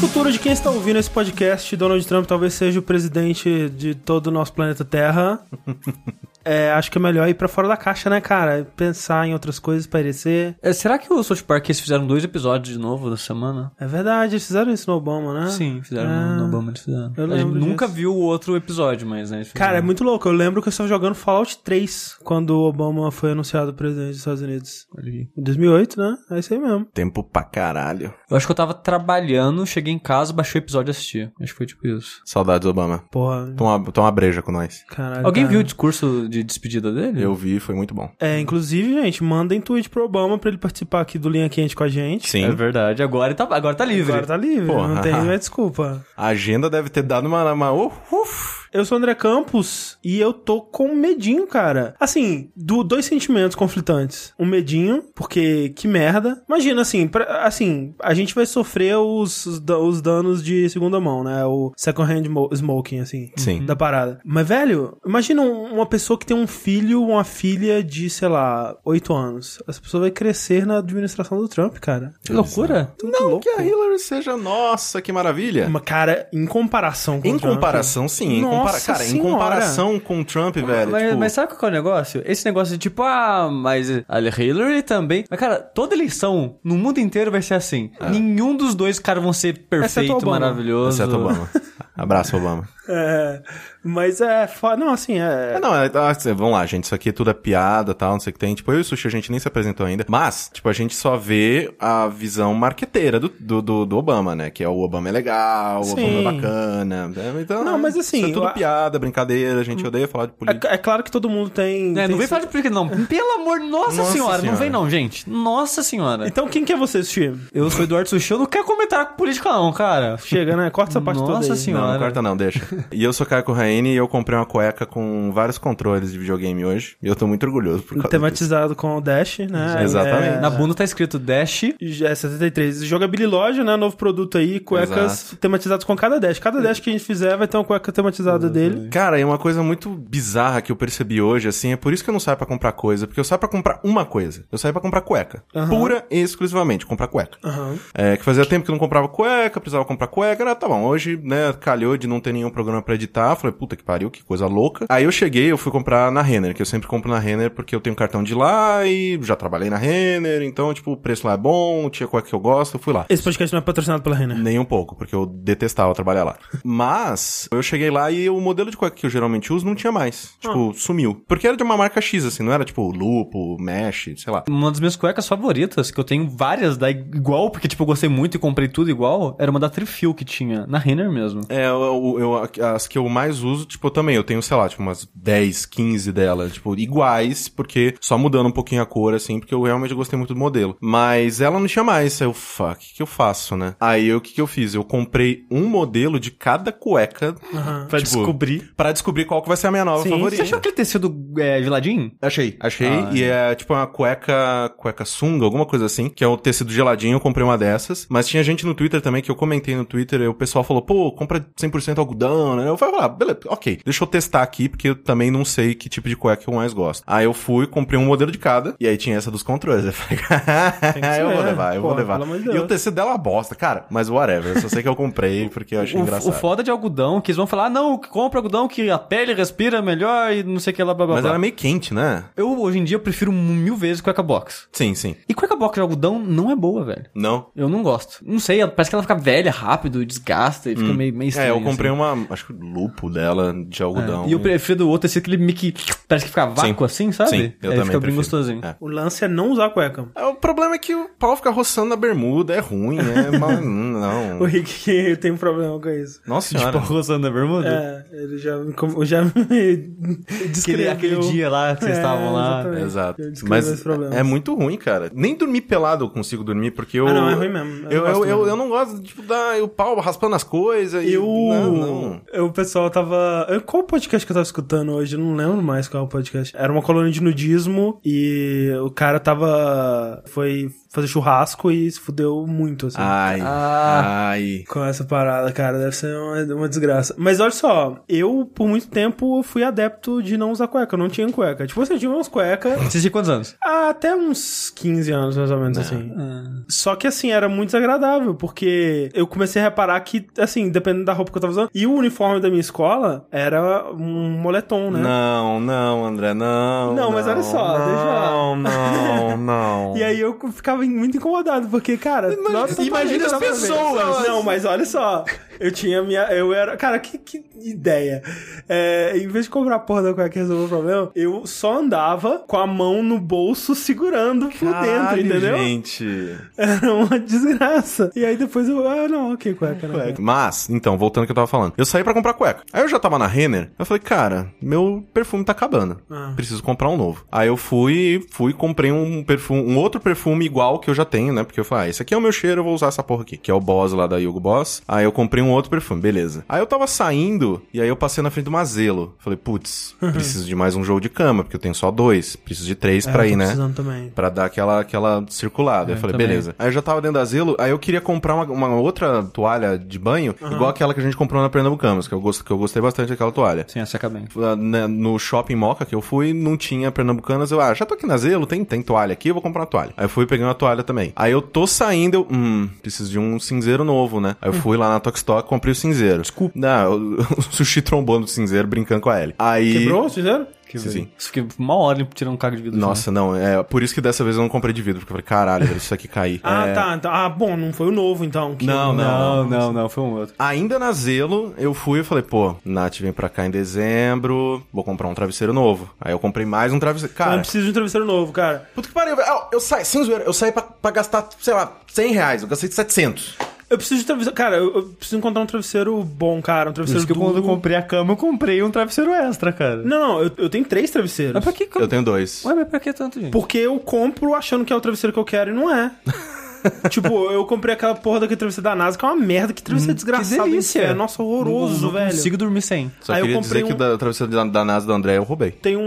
futuro de quem está ouvindo esse podcast, Donald Trump talvez seja o presidente de todo o nosso planeta Terra. É, acho que é melhor ir pra fora da caixa, né, cara? Pensar em outras coisas, parecer. É, será que o South Park eles fizeram dois episódios de novo na semana? É verdade, eles fizeram isso no Obama, né? Sim, fizeram É. no Obama, eles fizeram. Eu A gente nunca disso. viu o outro episódio, mas, né? Cara, é muito louco. Eu lembro que eu estava jogando Fallout 3 quando o Obama foi anunciado presidente dos Estados Unidos. Aí. Em 2008, né? É isso aí mesmo. Tempo pra caralho. Eu acho que eu tava trabalhando, cheguei em casa, baixei o episódio e assisti. Acho que foi tipo isso. Saudades, Obama. Porra, Toma, toma breja com nós. caralho. Alguém cara. viu o discurso de despedida dele? Eu vi, foi muito bom. É, inclusive, gente, mandem tweet pro Obama pra ele participar aqui do Linha Quente com a gente. Sim. É verdade, agora tá, agora tá livre. Agora tá livre, Porra. não tem mais desculpa. A agenda deve ter dado uma... uma uh, uf. Eu sou o André Campos e eu tô com medinho, cara. Assim, do, dois sentimentos conflitantes. Um medinho, porque que merda. Imagina, assim, pra- assim, a gente vai sofrer os, os da- os danos de segunda mão, né? O second hand mo- smoking, assim. Sim. Da parada. Mas, velho, imagina um- uma pessoa que tem um filho, uma filha de, sei lá, oito anos. Essa pessoa vai crescer na administração do Trump, cara. Que loucura. Tudo Não louco. que a Hillary seja... Nossa, que maravilha. Uma cara, em comparação com Em o Trump, comparação, sim. Em compara- Nossa Cara, em comparação com o Trump, velho. Mas, tipo, mas sabe qual é o negócio? Esse negócio de tipo, ah, mas a Hillary também. Mas, cara, toda eleição no mundo inteiro vai ser assim. Nenhum dos dois caras vão ser perfeito, Obama. maravilhoso. Exceto Obama. Abraço, Obama. É, mas é. Não, assim, é. É, não, é, assim, vamos lá, gente. Isso aqui tudo é piada tal, não sei o que tem. Tipo, eu e o Sushi a gente nem se apresentou ainda. Mas, tipo, a gente só vê a visão marqueteira do, do, do, do Obama, né? Que é o Obama é legal, o Sim. Obama é bacana. né? Então, Não, mas assim, Isso é tudo eu- piada, brincadeira, a gente odeia falar de política. É, é claro que todo mundo tem. É, tem não vem falar de política, não. Pelo amor, nossa, Nossa senhora, não senhora. vem não, gente. Nossa senhora. Então quem que é você, Sushi? Eu sou Eduardo Sushi, eu não quero comentar com política não, cara. Chega, né? Corta essa parte Nossa toda aí. senhora. Não, não corta não, deixa. e eu sou Caio Corraine e eu comprei uma cueca com vários controles de videogame hoje. E eu tô muito orgulhoso por causa disso. Tematizado com o Dash, né? Exatamente. É, Na bunda tá escrito Dash. É 73. Jogabilidade Loja, né? Novo produto aí, cuecas Exato. tematizadas com cada dash. Cada dash que a gente fizer vai ter uma cueca tematizada dele. Cara, e uma coisa muito bizarra que eu percebi hoje, assim, é por isso que eu não saio pra comprar coisa, porque eu saio pra comprar uma coisa. Eu saio pra comprar cueca. Aham. Pura e exclusivamente, comprar cueca. Aham. É, que fazia tempo que eu não comprava cueca, precisava comprar cueca, era, tá bom, hoje, né, calhou de não ter nenhum programa pra editar, falei, puta que pariu, que coisa louca. Aí eu cheguei, eu fui comprar na Renner, que eu sempre compro na Renner porque eu tenho cartão de lá e já trabalhei na Renner, então, tipo, o preço lá é bom, tinha cueca que eu gosto, eu fui lá. Esse podcast não é patrocinado pela Renner. Nem um pouco, porque eu detestava trabalhar lá. Mas, eu cheguei lá e o modelo de cueca que eu geralmente uso não tinha mais. Tipo, sumiu. Porque era de uma marca X, assim, não era tipo Lupo, Mesh, sei lá. Uma das minhas cuecas favoritas, que eu tenho várias da igual, porque tipo, eu gostei muito e comprei tudo igual, era uma da Trifil que tinha, na Renner mesmo. É, eu, eu- as que eu mais uso, tipo, eu também, eu tenho, sei lá, tipo, umas 10, 15 delas, tipo, iguais, porque só mudando um pouquinho a cor, assim, porque eu realmente gostei muito do modelo. Mas ela não tinha mais, aí eu, fuck, o que, que eu faço, né? Aí o que, que eu fiz? Eu comprei um modelo de cada cueca Aham. Pra Tipo, descobrir. pra descobrir qual que vai ser a minha nova Sim, favorita. Você achou aquele tecido é, geladinho? Achei, achei. Ah, e é tipo uma cueca, cueca sunga, alguma coisa assim, que é o tecido geladinho, eu comprei uma dessas. Mas tinha gente no Twitter também, que eu comentei no Twitter, e o pessoal falou, pô, compra 100% algodão, né? Eu falei, ah, beleza, ok, deixa eu testar aqui, porque eu também não sei que tipo de cueca eu mais gosto. Aí eu fui, comprei um modelo de cada, e aí tinha essa dos controles. Eu falei, ser, eu vou né? levar, eu Pô, vou levar. E o tecido dela é uma bosta, cara, mas whatever, eu só sei que eu comprei porque eu achei O, engraçado. o foda de algodão, que eles vão falar, ah, não, compra algodão que a pele respira melhor e não sei o que lá, blá blá Mas blá. ela é meio quente, né? Eu, hoje em dia, prefiro mil vezes cueca box. Sim, sim. E cueca box de algodão não é boa, velho. Não? Eu não gosto. Não sei, parece que ela fica velha rápido, desgasta e fica meio, meio estranho. É, eu comprei assim. uma, acho que lupo dela de algodão. E eu prefiro do outro, esse aquele meio que parece que fica vácuo assim, sabe? Sim, eu Aí também fica bem gostosinho. É. O lance é não usar cueca. É, O problema é que o pau fica roçando na bermuda, é ruim, é mal... O não. Rick tem um problema com isso. Nossa senhora. Tipo, roçando na bermuda? É, ele já, já me Aquele, descreveu. aquele dia lá que vocês É, estavam lá. exatamente. Exato. Mas esse problema. é muito ruim, cara. Nem dormir pelado eu consigo dormir, porque eu... Ah, não, é ruim mesmo. Eu Eu, não eu, gosto eu, eu não gosto, tipo, dar o pau raspando as coisas e Eu Não, não. eu- O pessoal tava. Qual podcast que eu tava escutando hoje? Eu não lembro mais qual é podcast. Era uma colônia de nudismo e o cara tava. Foi fazer churrasco e se fudeu muito, assim. Ai, Ah. ai. Com essa parada, cara, deve ser uma, uma desgraça. Mas olha só, eu por muito tempo fui adepto de não usar cueca, eu não tinha cueca. Tipo, você tinha umas cuecas Você tinha quantos anos? há até uns 15 anos, mais ou menos, assim. Só que assim, era muito desagradável, porque eu comecei a reparar que, assim, dependendo da roupa que eu tava usando, e o uniforme da minha escola era um moletom, né? Não, não, André, não. Não, mas olha só, não, deixa- Não, não. E aí eu ficava muito incomodado, porque, cara, nossa, imagina as pessoas. Não, mas olha só. Eu tinha minha. Eu era. Cara, que, que ideia. É, em vez de comprar a porra da cueca que resolveu o problema, eu só andava com a mão no bolso segurando por dentro, Caralho, entendeu? gente. Era uma desgraça. E aí depois eu. Ah, não, ok, cueca, né? Cueca. Mas, então, voltando ao que eu tava falando. Eu saí pra comprar cueca. Aí eu já tava na Renner. Eu falei, cara, meu perfume tá acabando. Ah. Preciso comprar um novo. Aí eu fui, fui comprei um perfume, um outro perfume igual que eu já tenho, né? Porque eu falei, ah, esse aqui é o meu cheiro, eu vou usar essa porra aqui. Que é o Boss lá da Hugo Boss. Aí eu comprei um outro perfume, beleza. Aí eu tava saindo e aí eu passei na frente do Mazelo. Falei, putz, preciso de mais um jogo de cama, porque eu tenho só dois. Preciso de três É, pra ir, né? precisando também. Pra dar aquela, aquela circulada. eu falei, também. beleza. Aí eu já tava dentro da Zelo, aí eu queria comprar uma, uma outra toalha de banho, igual aquela que a gente comprou na Pernambucanas, que eu, gost, que eu gostei bastante daquela toalha. Sim, essa bem. Ah, né, No shopping Moca que eu fui, não tinha Pernambucanas. Eu, ah, já tô aqui na Zelo, tem, tem toalha aqui, eu vou comprar uma toalha. Aí eu fui peguei uma toalha também. Aí eu tô saindo, eu, hum, preciso de um cinzeiro novo, né? Aí eu fui lá na Comprei o cinzeiro. Desculpa. Não, o, o sushi trombou no cinzeiro brincando com a Ellie. Aí. Quebrou, vocês fizeram? Sim, sim. Fiquei uma hora tirando um caco de vidro. do. Nossa, não, é por isso que dessa vez eu não comprei de vidro, porque eu falei, caralho, velho, isso aqui cair. Ah, É, tá, tá. Ah, bom, não foi o novo então. que- Não, Não, não, não, foi um outro. Ainda na Zelo, eu fui e falei, pô, Nath vem pra cá em dezembro, vou comprar um travesseiro novo. Aí eu comprei mais um travesseiro. Eu Cara, preciso de um travesseiro novo, cara. puta que pariu, velho. Eu, eu saí, sem zoeira, eu saí pra, pra gastar, sei lá, 100 reais, eu gastei 700. Eu preciso de travesseiro. Cara, eu, eu preciso encontrar um travesseiro bom, cara. Um Por travesseiro isso que duro. quando eu comprei a cama, eu comprei um travesseiro extra, cara. Não, não, eu, eu tenho três travesseiros. Mas pra que... Eu tenho dois. Ué, mas pra que tanto, gente? Porque eu compro achando que é o travesseiro que eu quero e não é. tipo, eu comprei aquela porra daquele travesseiro da NASA, que é uma merda, que travesseiro desgraçado. que delícia. É, nossa, horroroso, não, não velho. consigo dormir sem. Só Aí eu queria comprei dizer um- que da travesseiro da, da NASA do André eu roubei. Tem um,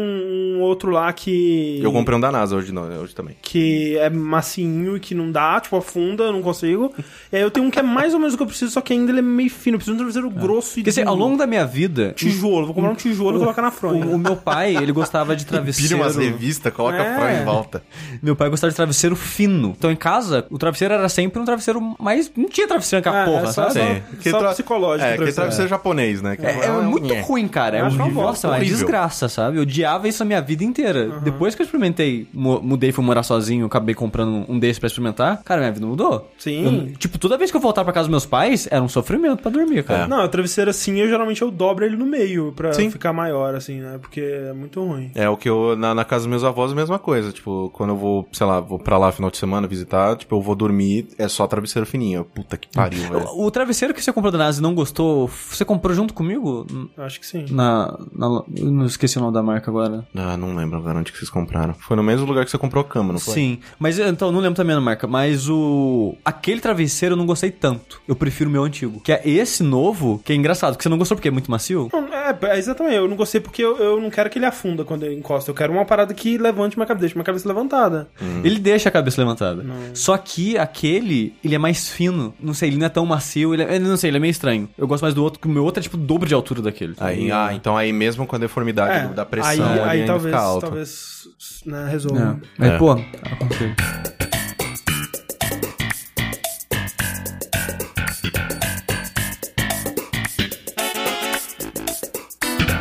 um outro lá que. Eu comprei um da NASA hoje, não, hoje também. Que é macinho e que não dá, tipo, afunda, eu não consigo. E aí eu tenho um que é mais ou menos o que eu preciso, só que ainda ele é meio fino. Eu preciso de um travesseiro grosso e Quer dizer, duro. ao longo da minha vida, Tijolo, vou comprar um tijolo e colocar na fronha. o, o meu pai, ele gostava de Pira travesseiro... umas revistas, coloca É. a fronha em volta. Meu pai gostava de travesseiro fino. Então em casa, o travesseiro era sempre um travesseiro mais. Não tinha travesseiro naquela É, porra, é só- sabe? Sim. Que Só tra- psicológico, É, que travesseiro. travesseiro japonês, né? Que É, é muito ruim, cara. É um, uma bosta, nossa, é uma horrível. desgraça, sabe? Eu odiava isso a minha vida inteira. Depois que eu experimentei, mu- mudei e fui morar sozinho, acabei comprando um desses pra experimentar, cara, minha vida mudou. Sim. Eu- tipo, toda vez que eu voltava pra casa dos meus pais, era um sofrimento pra dormir, cara. Não, o travesseiro assim, eu geralmente eu dobro ele no meio pra Sim. ficar maior, assim, né? Porque é muito ruim. É o que eu, na, na casa dos meus avós, a mesma coisa. Tipo, quando eu vou, sei lá, vou pra lá final de semana visitar, tipo, eu vou dormir, é só travesseiro fininho. Puta que pariu, velho. O, o travesseiro que você comprou da NASA e não gostou, você comprou junto comigo? Eu Acho que sim. Na, na- não esqueci o nome da marca agora. Ah, não lembro agora onde que vocês compraram. Foi no mesmo lugar que você comprou a cama, não foi? Sim, mas então, não lembro também a marca, mas o. Aquele travesseiro eu não gostei tanto. Eu prefiro o meu antigo. Que é esse novo, que é engraçado, que você não gostou porque é muito macio? Não, É, é, exatamente. Eu não gostei porque eu, eu não quero que ele afunda quando ele encosta. Eu quero uma parada que levante minha cabeça, deixe minha cabeça levantada. Ele deixa a cabeça levantada. Só que aquele, ele é mais fino. Não sei, ele não é tão macio. Ele é, não sei, ele é meio estranho. Eu gosto mais do outro, que o meu outro é tipo o dobro de altura daquele. Aí, ah, então aí mesmo com a deformidade É, da pressão, aí, aí ainda talvez, fica alto. talvez né, resolva. É. Mas, É. pô, aconselho.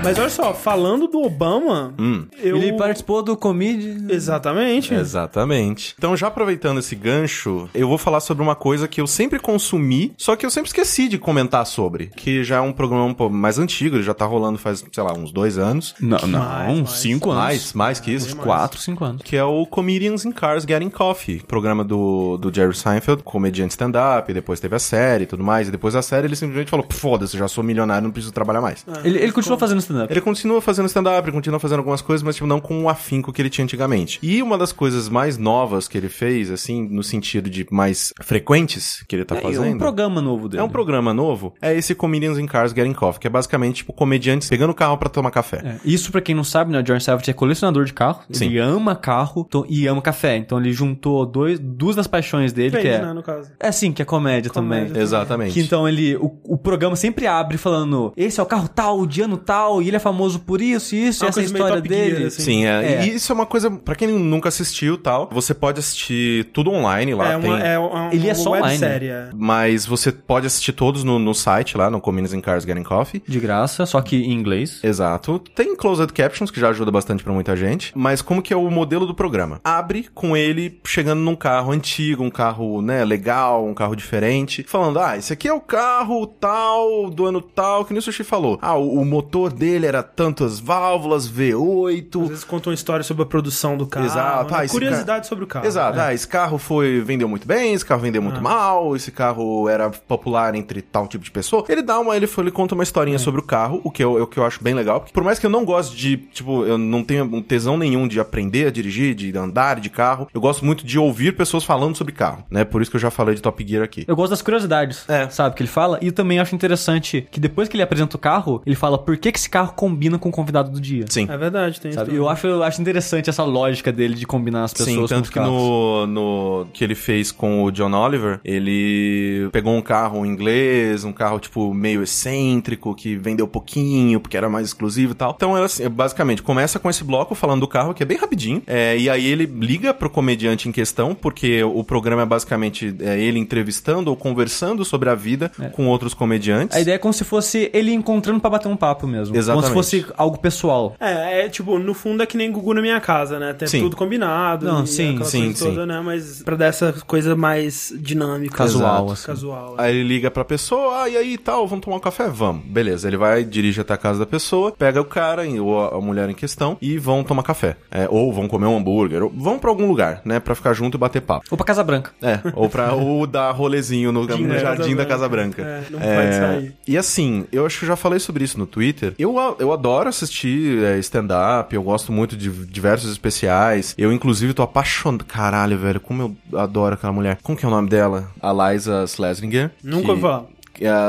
Mas olha só, falando do Obama, Hum. eu... Ele participou do Comedy. Exatamente. Exatamente. Então, já aproveitando esse gancho, eu vou falar sobre uma coisa que eu sempre consumi, só que eu sempre esqueci de comentar sobre. Que já é um programa um pouco mais antigo, ele já tá rolando faz, sei lá, uns dois anos. Não, não, Mais, mais. cinco anos. Mais, mais que isso. Quatro, cinco anos. Que é o Comedians in Cars Getting Coffee, programa do, do Jerry Seinfeld, comediante stand-up, depois teve a série e tudo mais, e depois da série ele simplesmente falou, foda-se, já sou milionário, não preciso trabalhar mais. Ele, ele continua fazendo stand-up stand-up. Ele continua fazendo stand-up, ele continua fazendo algumas coisas, mas tipo, não com o afinco que ele tinha antigamente. E uma das coisas mais novas que ele fez, assim, no sentido de mais frequentes que ele tá É, fazendo. um programa novo dele. É um programa novo, é esse Comedians in Cars Getting Coffee, que é basicamente, tipo, comediantes pegando o carro pra tomar café. É, Isso, pra quem não sabe, né, o John Savage é colecionador de carro. Sim. Ele ama carro e ama café. Então ele juntou dois, duas das paixões dele, que Fez, é... né, no caso. É sim, que é comédia, Comédia. também. Exatamente. Que então ele. O, o programa sempre abre falando: esse é o carro tal, de ano tal, e ele é famoso por isso, isso, É essa é história Top Gear, dele. assim. Sim, é. É. E isso é uma coisa, pra quem nunca assistiu e tal, você pode assistir tudo online lá. É tem... uma, é uma, Ele é uma só online. websérie. é. Mas você pode assistir todos no, no site lá, no Comedians in Cars Getting Coffee. De graça, só que em inglês. Exato. Tem closed captions, que já ajuda bastante pra muita gente. Mas como que é o modelo do programa? Abre com ele chegando num carro antigo, um carro, né, legal, um carro diferente, falando, ah, esse aqui é o carro tal, do ano tal, que nem o Sushi falou. Ah, o, o motor dele era tantas válvulas, Às V8... vezes contam uma história sobre a produção do carro. Exato. né? Ah, Curiosidade sobre o carro. Exato. É. Ah, esse carro foi vendeu muito bem, esse carro vendeu muito Ah. mal, esse carro era popular entre tal tipo de pessoa. Ele dá uma, ele, foi- ele conta uma É. historinha sobre o carro, o que, eu, o que eu acho bem legal. Porque por mais que eu não goste de, tipo, eu não tenho um tesão nenhum de aprender a dirigir, de andar de carro, eu gosto muito de ouvir pessoas falando sobre carro, né? Por isso que eu já falei de Top Gear aqui. Eu gosto das curiosidades, É. sabe, que ele fala. E também acho interessante que depois que ele apresenta o carro, ele fala por que, que esse carro combina com o convidado do dia. Sim. É verdade, tem Sabe? isso. Eu acho, eu acho interessante essa lógica dele de combinar as pessoas Sim, com tanto que no, no que ele fez com o John Oliver, ele pegou um carro inglês, um carro, tipo, meio excêntrico, que vendeu pouquinho, porque era mais exclusivo e tal. Então, era assim, basicamente, começa com esse bloco falando do carro, que é bem rapidinho, é, e aí ele liga pro comediante em questão, porque o programa é basicamente é, ele entrevistando ou conversando sobre a vida com outros comediantes. A ideia é como se fosse ele encontrando pra bater um papo mesmo. Exatamente. Como se fosse algo pessoal. É, é tipo, no fundo é que nem Gugu na minha casa, né? Tem Sim. tudo combinado. Não, e sim, sim, coisa sim. toda, né? Mas pra dar essa coisa mais dinâmica. Casual, Exato. assim. Casual. é. Aí ele liga pra pessoa, ah, e aí tal, vamos tomar um café? Vamos. Beleza, ele vai, dirige até a casa da pessoa, pega o cara ou a, mulher em questão e vão tomar café. É, ou vão comer um hambúrguer, ou vão pra algum lugar, né, pra ficar junto e bater papo. Ou pra Casa Branca. É, ou pra ou dar rolezinho no, no da jardim da Casa Branca. Branca. É, não pode sair. E assim, eu acho que eu já falei sobre isso no Twitter. Eu, eu adoro assistir é, stand-up, eu gosto muito de diversos especiais. Eu, inclusive, tô apaixonado. Caralho, velho, como eu adoro aquela mulher. Como que é o nome dela? A Liza Schlesinger. Nunca que-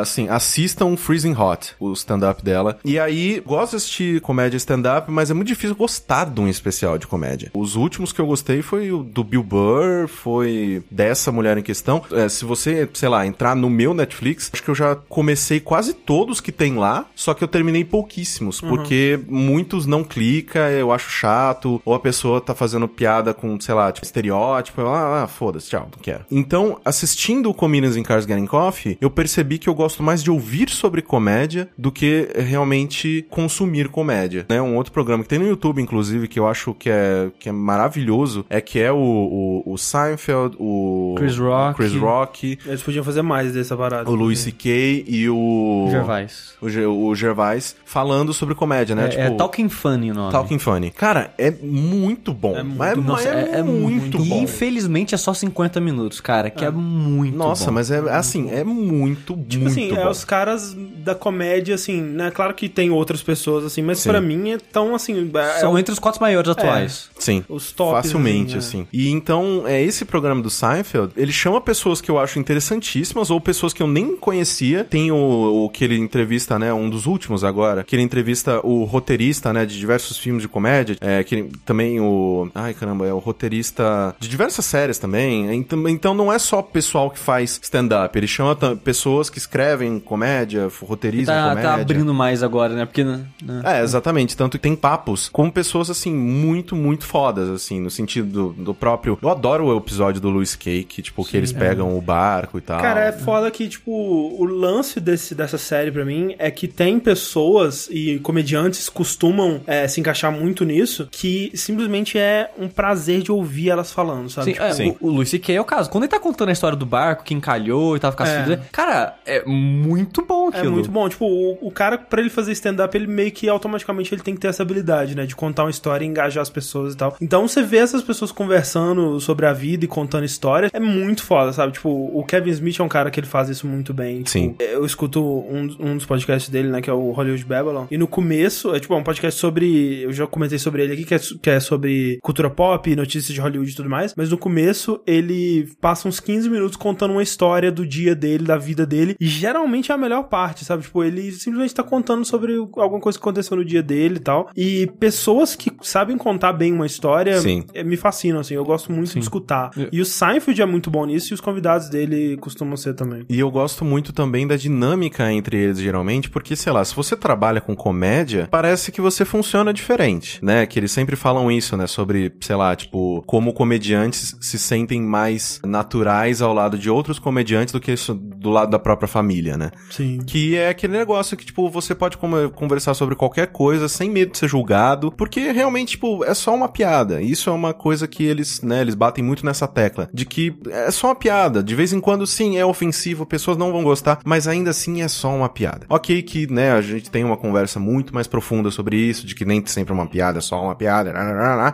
assim, assistam Freezing Hot, o stand-up dela. E aí, gosto de assistir comédia stand-up, mas é muito difícil gostar de um especial de comédia. Os últimos que eu gostei foi o do Bill Burr, foi dessa mulher em questão. É, se você, sei lá, entrar no meu Netflix, acho que eu já comecei quase todos que tem lá, só que eu terminei pouquíssimos, porque muitos não clica, eu acho chato, ou a pessoa tá fazendo piada com, sei lá, tipo, estereótipo, ah, ah, foda-se, tchau, não quero. Então, assistindo o Comedians in Cars Getting Coffee, eu percebi que eu gosto mais de ouvir sobre comédia do que realmente consumir comédia, né? Um outro programa que tem no YouTube, inclusive, que eu acho que é, que é maravilhoso, é que é o, o, o Seinfeld, o Chris Rock. Chris Rock, Eles podiam fazer mais dessa parada. o Louis C.K. e o... Gervais. O, o Gervais falando sobre comédia, né? É, é Talking Funny o nome. Talking Funny. Cara, é muito bom. É muito- mas, mas Nossa, é, muito, E bom. infelizmente é só 50 minutos, cara, que é, muito Nossa, bom. mas é assim, é muito, Tipo muito assim, bom. é os caras da comédia, assim, né? Claro que tem outras pessoas, assim, mas pra mim é tão assim. É, São é entre os quatro maiores atuais. Sim. os tops. Facilmente, assim. assim. E então, é esse programa do Seinfeld, ele chama pessoas que eu acho interessantíssimas ou pessoas que eu nem conhecia. Tem o, o que ele entrevista, né? Um dos últimos agora, que ele entrevista o roteirista, né? De diversos filmes de comédia. É, que ele- também o. Ai, caramba, é o roteirista de diversas séries também. Então, então não é só pessoal que faz stand-up. Ele chama pessoas que escrevem comédia, roteirizam Tá, comédia. tá abrindo mais agora, né? Porque. né, É, exatamente. Tanto que tem papos com pessoas, assim, muito, muito fodas, assim, no sentido do, do próprio. Eu adoro o episódio do Louis Cake, tipo, que eles pegam o barco e tal. Cara, é foda que, tipo, o lance desse, dessa série pra mim é que tem pessoas e comediantes costumam é, se encaixar muito nisso, que simplesmente é um prazer de ouvir elas falando, sabe? Sim, Tipo, é, Sim. O, o Luis C.K. é o caso. Quando ele tá contando a história do barco que encalhou e tava com as É. filhas, Cara, é muito bom É aquilo. muito bom. Tipo, o, o cara, pra ele fazer stand-up, ele meio que automaticamente ele tem que ter essa habilidade, né? De contar uma história e engajar as pessoas e tal. Então você vê essas pessoas conversando sobre a vida e contando histórias. É muito foda, sabe? Tipo, o Kevin Smith é um cara que ele faz isso muito bem. Tipo, Sim. eu escuto um, um dos podcasts dele, né? Que é o Hollywood Babylon. E no começo, é tipo, é um podcast sobre. Eu já comentei sobre ele aqui, que é, que é sobre cultura pop, notícias de Hollywood e tudo mais. Mas no começo, ele passa uns 15 minutos contando uma história do dia dele, da vida dele. E geralmente é a melhor parte, sabe? Tipo, ele simplesmente tá contando sobre alguma coisa que aconteceu no dia dele e tal. E pessoas que sabem contar bem uma história Sim. eh, me fascinam, assim. Eu gosto muito de escutar. E o Seinfeld é muito bom nisso e os convidados dele costumam ser também. E eu gosto muito também da dinâmica entre eles, geralmente, porque, sei lá, se você trabalha com comédia, parece que você funciona diferente, né? Que eles sempre falam isso, né? Sobre, sei lá, tipo, como comediantes se sentem mais naturais ao lado de outros comediantes do que isso do lado da própria família, né? Sim. Que é aquele negócio que, tipo, você pode conversar sobre qualquer coisa sem medo de ser julgado, porque realmente, tipo, é só uma piada. Isso é uma coisa que eles, né, eles batem muito nessa tecla, de que é só uma piada. De vez em quando, sim, é ofensivo, pessoas não vão gostar, mas ainda assim é só uma piada. Ok que, né, a gente tem uma conversa muito mais profunda sobre isso, de que nem sempre é uma piada, é só uma piada,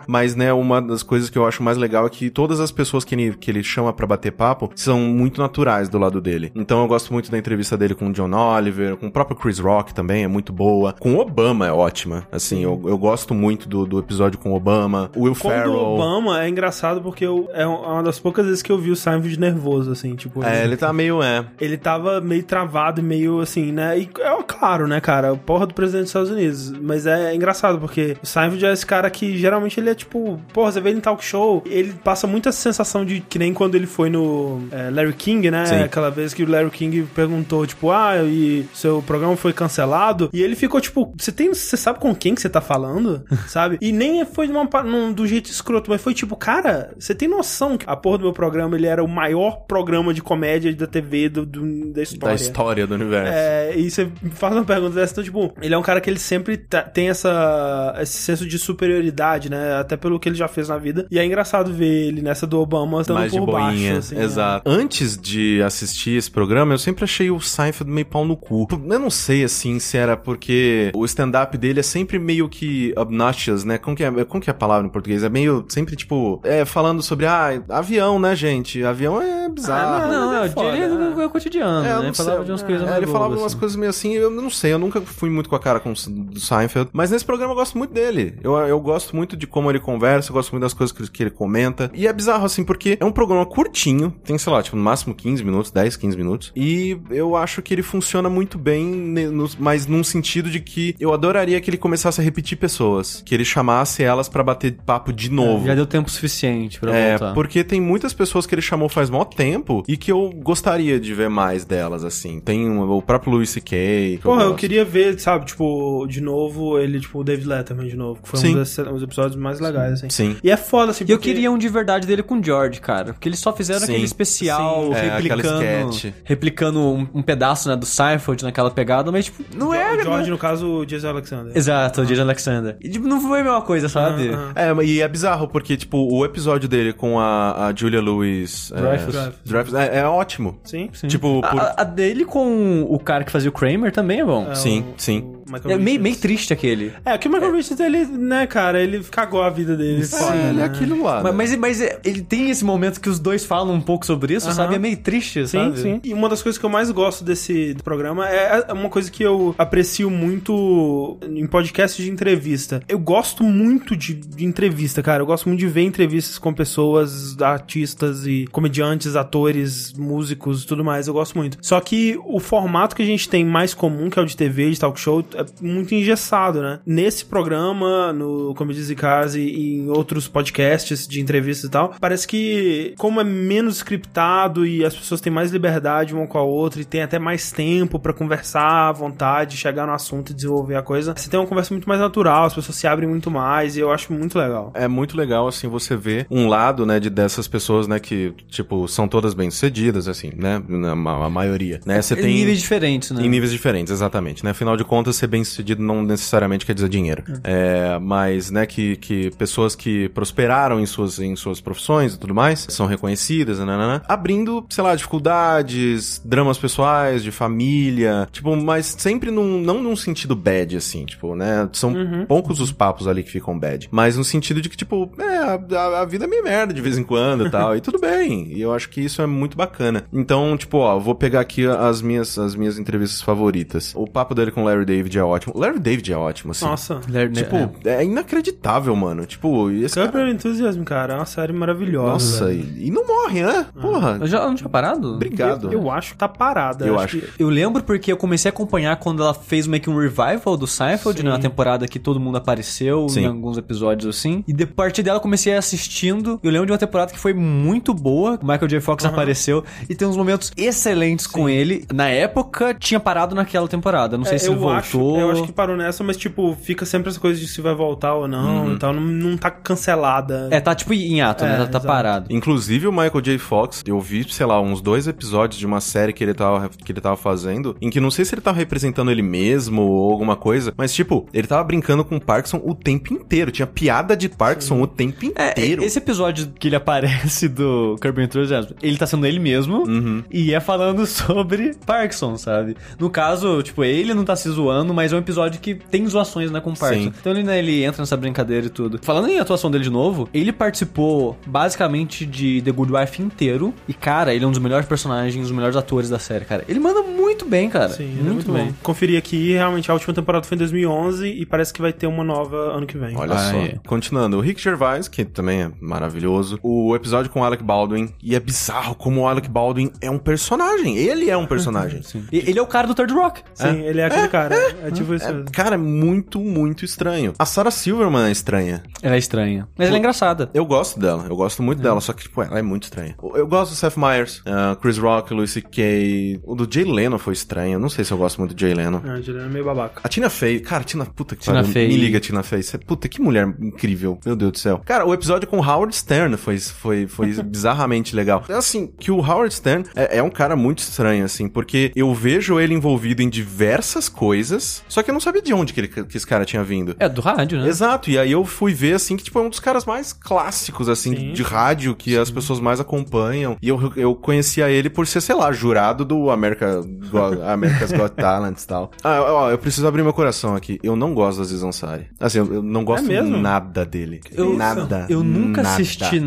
mas, né, uma das coisas que eu acho mais legal é que todas as pessoas que ele, que ele chama pra bater papo são muito naturais do lado dele. Então eu gosto muito da entrevista dele com o John Oliver, com o próprio Chris Rock também, é muito boa. Com o Obama é ótima. Assim, eu, eu gosto muito do, do episódio com o Obama. O Will Ferrell. o Obama é engraçado porque eu, é uma das poucas vezes que eu vi o Seinfeld nervoso, assim, tipo... É, ele tá meio, é. ele tava meio travado e meio assim, né? E é claro, né, cara? Porra do presidente dos Estados Unidos. Mas é engraçado, porque o Seinfeld é esse cara que geralmente ele é tipo, porra, você vê ele em talk show, ele passa muita sensação de que nem quando ele foi no é, Larry King, né? Sim. Aquela vez que o Larry King perguntou, tipo, ah, e seu programa foi cancelado. E ele ficou, tipo, você tem. Você sabe com quem que você tá falando? sabe? E nem foi de uma, num- do jeito escroto, mas foi tipo, cara, você tem noção que a porra do meu programa ele era o maior programa de comédia da TV do, do- da história. Da história do universo. É, e você faz uma pergunta dessa, então, tipo, ele é um cara que ele sempre tá- tem essa, esse senso de superioridade, né? Até pelo que ele já fez na vida. E é engraçado ver ele nessa do Obama estando mais de por boinha, baixo, assim, né? exato. Antes de assistir esse programa, eu sempre achei o Seinfeld meio pau no cu. Eu não sei, assim, se era porque o stand-up dele é sempre meio que obnoxious, né? Como que, é, como que é a palavra em português? É meio, sempre, tipo, é, falando sobre, ah, avião, né, gente? Avião é bizarro. Ah, Não, mas é não, foda, ele né? é o cotidiano, É, né? não Falava sei. de umas É, coisas é, mais ele falava bobas, umas assim. coisas meio assim, eu não sei, eu nunca fui muito com a cara com, o- Seinfeld, mas nesse programa eu gosto muito dele. Eu, eu gosto muito de como ele conversa, eu gosto muito das coisas que, que ele comenta. E é bizarro, assim, porque é um programa curtinho, tem, sei lá, tipo, no máximo 15 minutos, 10, 15 minutos, e eu acho que ele funciona muito bem, mas num sentido de que eu adoraria que ele começasse a repetir pessoas, que ele chamasse elas pra bater papo de novo. Já deu tempo suficiente pra É, voltar. porque tem muitas pessoas que ele chamou faz mó tempo e que eu gostaria de ver mais delas, assim. Tem um- o próprio Louis C.K. que Porra, eu gosto. queria ver, sabe, tipo, de novo, ele, tipo, o David Letterman de novo, que foi Sim. um dos, um dos episódios mais legais, assim. Sim. E é foda, assim, E eu porque- queria um de verdade dele com o George, cara. Porque eles só fizeram Sim. aquele especial Sim. É, aquela replicando, um, um pedaço né, do Seinfeld naquela pegada, mas tipo, não é. O George, não- no caso, o Jason Alexander. Exato, o Jason Alexander. E tipo, não foi a mesma coisa, sabe? Ah, ah. É, mas- e é bizarro, porque, tipo, o episódio dele com a, a Julia Louis... Dreyfus. É, Dreyfus é, é ótimo. Sim? Tipo, por... A, a dele com o cara que fazia o Kramer também é bom. É, Sim, o- sim. Michael É meio, Richards. meio triste aquele. É, que o Michael Richards, ele, né, cara, ele cagou a vida dele. foda, é, ele né? é aquilo lá. Mas, né? mas, mas é- ele tem esse momento que os dois falam um pouco sobre isso, Aham. sabe? É meio triste, Sim, sabe? sim. E uma das coisas que eu mais gosto desse programa é é uma coisa que eu aprecio muito em podcasts de entrevista. Eu gosto muito de, de entrevista, cara. Eu gosto muito de ver entrevistas com pessoas, artistas e comediantes, atores, músicos, tudo mais. Eu gosto muito. Só que o formato que a gente tem mais comum, que é o de TV, de talk show, é muito engessado, né? Nesse programa, no Comedies e Cars e, e em outros podcasts de entrevistas e tal, parece que como é menos scriptado e as pessoas têm mais liberdade uma com a outra e tem até mais tempo pra conversar à vontade, chegar no assunto e desenvolver a coisa, você tem uma conversa muito mais natural, as pessoas se abrem muito mais e eu acho muito legal. É muito legal, assim, você ver um lado, né, de dessas pessoas, né, que, tipo, são todas bem-sucedidas, assim, né, na a maioria, né, você Em tem... níveis diferentes, né? Em níveis diferentes, exatamente, né? Afinal de contas, você bem sucedido não necessariamente quer dizer dinheiro. É, mas, né, que, que pessoas que prosperaram em suas, em suas profissões e tudo mais são reconhecidas, nanana, abrindo, sei lá, dificuldades, dramas pessoais, de família, tipo, mas sempre num, não num sentido bad, assim, tipo, né? São poucos os papos ali que ficam bad, mas no sentido de que, tipo, é, a, a vida é meio merda de vez em quando e tal, e tudo bem. E eu acho que isso é muito bacana. Então, tipo, ó, vou pegar aqui as minhas, as minhas entrevistas favoritas. O papo dele com o Larry David é ótimo. O Larry David é ótimo, assim. Nossa. Tipo, é. inacreditável, mano. Tipo, esse Curb cara... Your Enthusiasm, cara, é uma série maravilhosa. Nossa, e, e não morre, né? Porra. Eu já eu não tinha parado? Obrigado. Eu acho que tá parada. Eu acho que... Eu lembro porque eu comecei a acompanhar quando ela fez meio que um revival do Seinfeld, Sim. né? Uma temporada que todo mundo apareceu Sim. em alguns episódios assim. E de a partir dela eu comecei assistindo. Eu lembro de uma temporada que foi muito boa. O Michael J. Fox apareceu e tem uns momentos excelentes com ele. Na época, tinha parado naquela temporada. Não sei É, se eu ele voltou. Acho, eu acho que parou nessa, mas, tipo, fica sempre essa coisa de se vai voltar ou não e tal. Não, não tá cancelada. É, tá tipo em ato, né? É, Tá, tá exato. parado. Inclusive o Michael J. Fox, eu vi, sei lá, uns dois episódios de uma série que ele tava, que ele tava fazendo, em que não sei se ele tava representando ele mesmo ou alguma coisa, mas tipo, ele tava brincando com o Parkinson o tempo inteiro. Tinha piada de Parkinson o tempo É, inteiro. esse episódio que ele aparece do Kirby Enthusiasm, ele tá sendo ele mesmo Uhum. e é falando sobre Parkinson, sabe? No caso, tipo, ele não tá se zoando, mas é um episódio que tem zoações, né, com o Parkinson. Sim. Então ele, né, ele entra nessa brincadeira e tudo. Falando em atuação dele de novo, ele participou basicamente de The Good Wife inteiro e, cara, ele é um dos melhores personagens, um dos melhores atores da série, cara. Ele manda muito bem, cara. Sim, ele é muito, muito bem. bom. Conferi aqui, realmente a última temporada foi em 2011 e parece que vai ter uma nova ano que vem. Olha Ah, só. é. Continuando, o Rick Gervais, que também é maravilhoso. O episódio com o Alec Baldwin. E é bizarro como o Alec Baldwin é um personagem. Ele é um personagem. E- Ele é o cara do Third Rock. Sim, ele é aquele cara. É, tipo isso mesmo. Cara, é muito, muito estranho. A Sarah Silverman é estranha. Ela é estranha. Mas ela é engraçada. Eu gosto dela, eu gosto muito dela, só que, tipo, ela é muito estranha. Eu gosto do Seth Meyers, ah, Chris Rock, Louis C.K. O do Jay Leno foi estranho, eu não sei se eu gosto muito do Jay Leno. É, ele é meio babaca. A Tina Fey, cara, Tina, puta que Tina Fey. me liga Tina Fey, Cê- puta que mulher incrível, meu Deus do céu. Cara, o episódio com o Howard Stern foi, foi, foi bizarramente legal. É assim, que o Howard Stern é, é um cara muito estranho, assim, porque eu vejo ele envolvido em diversas coisas, só que eu não sabia de onde que, ele, que esse cara tinha vindo. É do rádio, né? Exato, e aí eu fui ver, assim, que, tipo, é um dos caras mais clássicos, assim, Sim. de rádio, que as pessoas mais acompanham. E eu, eu conhecia ele por ser, sei lá, jurado do America, Go- America's Got Talent e tal. Ah, ó, eu preciso abrir meu coração aqui. Eu não gosto da Aziz Ansari. Assim, eu, eu não gosto mesmo? nada dele. Eu- nada. Eu nunca nada. assisti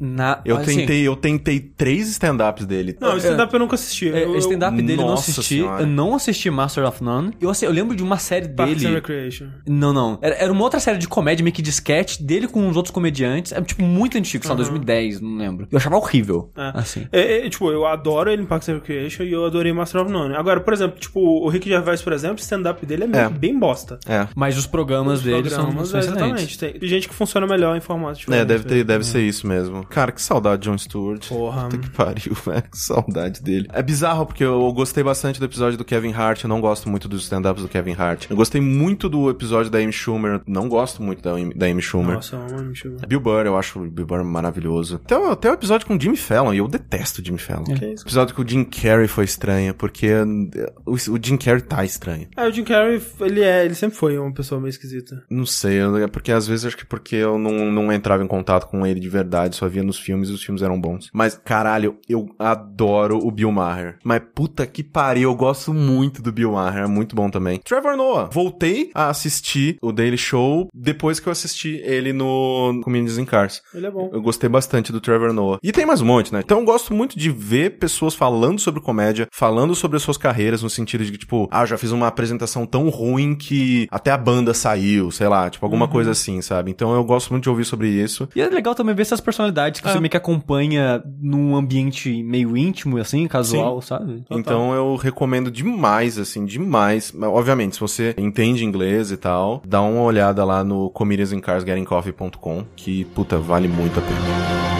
na. Eu assim, tentei, eu tentei três stand-ups dele. Não, o stand-up eu nunca assisti. é, stand-up dele eu não assisti. Senhora. Eu não assisti Master of None. Eu, assim, eu lembro de uma série Parks and dele. Recreation. Não, não. Era, era uma outra série de comédia, meio que de sketch, dele com os outros comediantes. É, tipo, muito antigo, sei lá, 2010, não lembro. Eu achava horrível. É. Assim. É, é, tipo, eu adoro ele em Parks and Recreation e eu adorei Master of None. Agora, por exemplo, tipo, o Rick Gervais, por exemplo, o stand-up dele é, meio- É. bem bosta. É. Mas os programas dele são, Programas, são é, exatamente. Tem gente que funciona melhor em formato diferente. É, deve, ter, né? deve ser isso mesmo. Cara, que saudade de Jon Stewart. Porra. Puta que pariu, velho. Que saudade dele. É bizarro, porque eu gostei bastante do episódio do Kevin Hart. Eu não gosto muito dos stand-ups do Kevin Hart. Eu gostei muito do episódio da Amy Schumer. Não gosto muito da, Amy- da Amy Schumer. Nossa, eu amo Amy Schumer. Bill Burr, eu acho o Bill Burr maravilhoso. Até, o- até o episódio com o Jimmy Fallon, e eu detesto o Jimmy Fallon. Que O episódio com o Jim Carrey foi estranho, porque o, o Jim Carrey tá estranho. É, o Jim Carrey, ele é, ele sempre foi uma pessoa meio esquisita. Não sei, é porque às vezes acho que porque eu não, não entrava em contato com ele de verdade, só via nos filmes e os filmes eram bons. Mas, caralho, eu adoro o Bill Maher. Mas puta que pariu, eu gosto muito do Bill Maher, é muito bom também. Trevor Noah, voltei a assistir o Daily Show depois que eu assisti ele no Comedians in Cars. Ele é bom. Eu gostei bastante do Trevor Noah. E tem mais um monte, né? Então eu gosto muito de ver pessoas falando sobre comédia, falando sobre as suas carreiras, no sentido de que, tipo, ah, já fiz uma apresentação tão ruim que até a banda saiu, sei lá, tipo, alguma coisa assim, sabe? Então eu gosto muito de ouvir sobre isso. E é legal também ver essas personalidades que você meio que acompanha num ambiente meio íntimo, assim, casual, sabe? Então eu recomendo demais, assim, demais. Obviamente, se você entende inglês e tal, dá uma olhada lá no comediansincarsgettingcoffee.com, que, puta, vale muito a pena.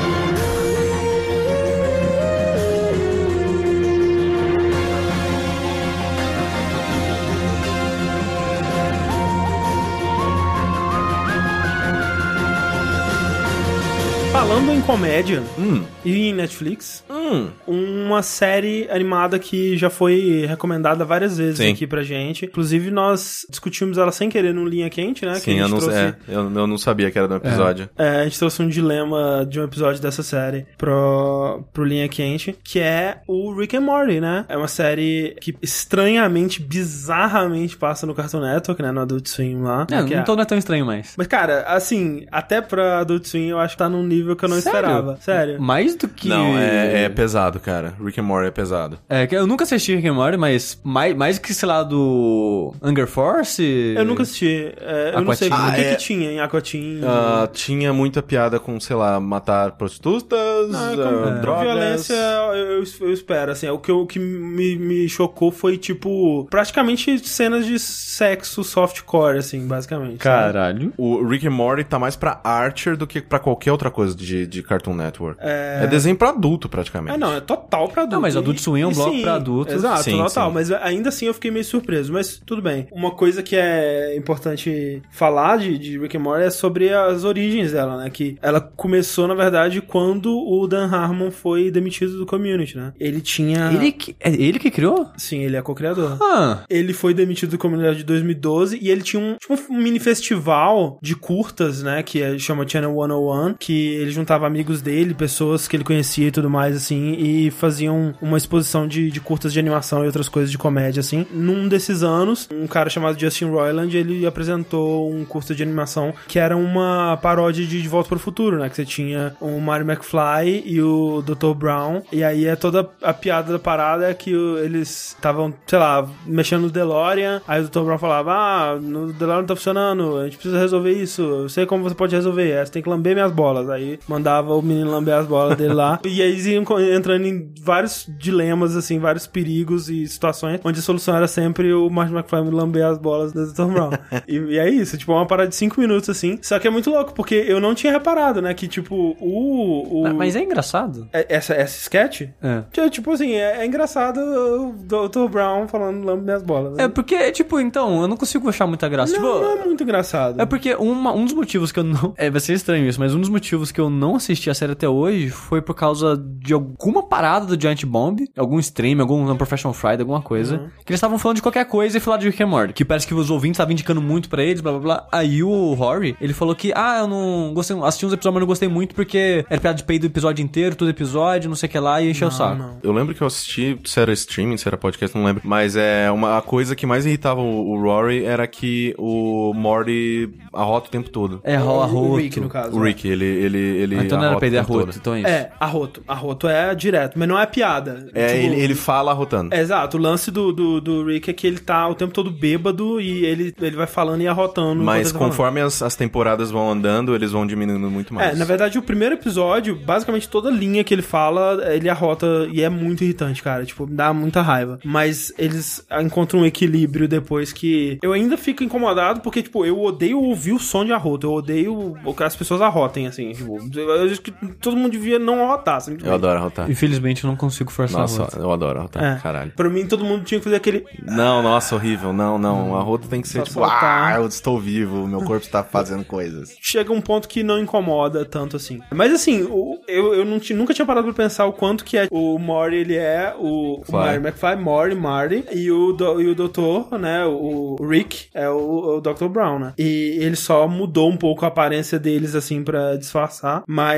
Comédia Hum, e em Netflix, hum. uma série animada que já foi recomendada várias vezes Sim. aqui pra gente. Inclusive, nós discutimos ela sem querer no Linha Quente, né? que a Sim, gente eu não, trouxe- é, eu, eu não sabia que era do episódio. É, a gente trouxe um dilema de um episódio dessa série pro, pro Linha Quente, que é o Rick and Morty, né? É uma série que estranhamente, bizarramente passa no Cartoon Network, né? No Adult Swim lá. É, que não, tô, não é tão estranho mais. Mas, cara, assim, até pra Adult Swim eu acho que tá num nível que eu não Sério? Esperava. Sério. Mais do que... Não, é, é pesado, cara. Rick and Morty é pesado. É, que eu nunca assisti Rick and Morty, mas mais, mais que, sei lá, do Hunger Force... Eu nunca assisti. É, eu não sei o Aquatim. que, Ah, é. que tinha em Aquatim. Ah, tinha muita piada com, sei lá, matar prostitutas, Não, ah, é como- drogas. Violência, eu, eu espero, assim, o que, o que me, me chocou foi, tipo, praticamente cenas de sexo softcore, assim, basicamente. Caralho. O Rick and Morty tá mais pra Archer do que pra qualquer outra coisa de, de Cartoon Network. É... desenho pra adulto, praticamente. É, não, é total pra adulto. Não, mas Adult Swim é um bloco sim, pra adultos. Exato, Sim, total. sim. Mas ainda assim eu fiquei meio surpreso. Mas tudo bem. Uma coisa que é importante falar de, de Rick and Morty é sobre as origens dela, né? Que ela começou, na verdade, quando o Dan Harmon foi demitido do Community, né? Ele tinha... Ele que, é ele que criou? Sim, ele é co-criador. Ah, Ele foi demitido do Comunidade de 2012 e ele tinha um, tipo, um mini festival de curtas, né? Que é, chama Channel 101, que ele juntava amigos dele, pessoas que ele conhecia e tudo mais, assim, e faziam uma exposição de, de curtas de animação e outras coisas de comédia, assim. Num desses anos, um cara chamado Justin Roiland, ele apresentou um curta de animação que era uma paródia de De Volta para o Futuro, né? Que você tinha o Mario McFly e o Dr. Brown, e aí é toda a piada da parada é que eles estavam, sei lá, mexendo no DeLorean, aí o Dr. Brown falava, ah, no DeLorean não tá funcionando, a gente precisa resolver isso, eu sei como você pode resolver, é, você tem que lamber minhas bolas. Aí mandava o menino lamber as bolas dele lá, e aí eles iam entrando em vários dilemas, assim, vários perigos e situações, onde a solução era sempre o Martin McFly lamber as bolas do Dr. Brown. e, e é isso, tipo, é uma parada de cinco minutos, assim, só que é muito louco, porque eu não tinha reparado, né, que, tipo, o... o mas é engraçado. é- essa, essa sketch É. Tipo, Tipo assim, é, é engraçado o Dr. Brown falando lambe minhas bolas. É porque, tipo, então, eu não consigo achar muita graça. não, tipo, não é muito engraçado. É porque uma- um dos motivos que eu não. É, vai ser estranho isso, mas um dos motivos que eu não assisti a série até hoje foi por causa de alguma parada do Giant Bomb, algum stream, algum Professional Friday, alguma coisa. Que eles estavam falando de qualquer coisa e falaram de Rick and Morty. Que parece que os ouvintes estavam indicando muito pra eles, blá blá blá. Aí o Rory, ele falou que, ah, eu não gostei, assisti uns episódios, mas não gostei muito porque era piada de peido o episódio inteiro, todo episódio, não sei o que lá, e encheu o saco. não. Eu lembro que eu assisti, se era streaming, se era podcast, não lembro. Mas é uma a coisa que mais irritava o, o Rory era que o Morty arrota o tempo todo. É, rola o. Rick, no caso. O Rick, ele, ele, ele Ah, então não era peido, é roto, todo. então é isso. É, arroto. Arroto é direto, mas não é piada. É, Tipo, ele, ele fala arrotando. é, Exato, o lance do, do, do Rick é que ele tá o tempo todo bêbado e ele, ele vai falando e arrotando. Mas tá conforme as, as temporadas vão andando, eles vão diminuindo muito mais. É, na verdade, o primeiro episódio, basicamente toda linha que ele fala, ele arrota e é muito irritante, cara. Tipo, dá muita raiva. Mas eles encontram um equilíbrio depois que. Eu ainda fico incomodado porque, tipo, eu odeio ouvir o som de arroto. Eu odeio que as pessoas arrotem, assim. Tipo, eu acho que todo mundo devia não arrotar. Assim, Eu adoro arrotar. Infelizmente eu não consigo forçar Nossa, roto. eu adoro arrotar. É. Caralho. Pra mim, todo mundo tinha que fazer aquele. Não, nossa, horrível. Não, não. O arroto tem que ser Só tipo, soltar. ah, eu estou vivo, meu corpo está fazendo coisas. chega um ponto que não incomoda tanto assim. Mas assim, o- eu, eu não nunca tinha parado pra pensar o quanto que é o Morty, ele é o, o. Marty McFly, Morty, Marty, e o, do, e o doutor, né, o, o Rick, é o, o Dr. Brown, né? E ele só mudou um pouco a aparência deles, assim, pra disfarçar, mas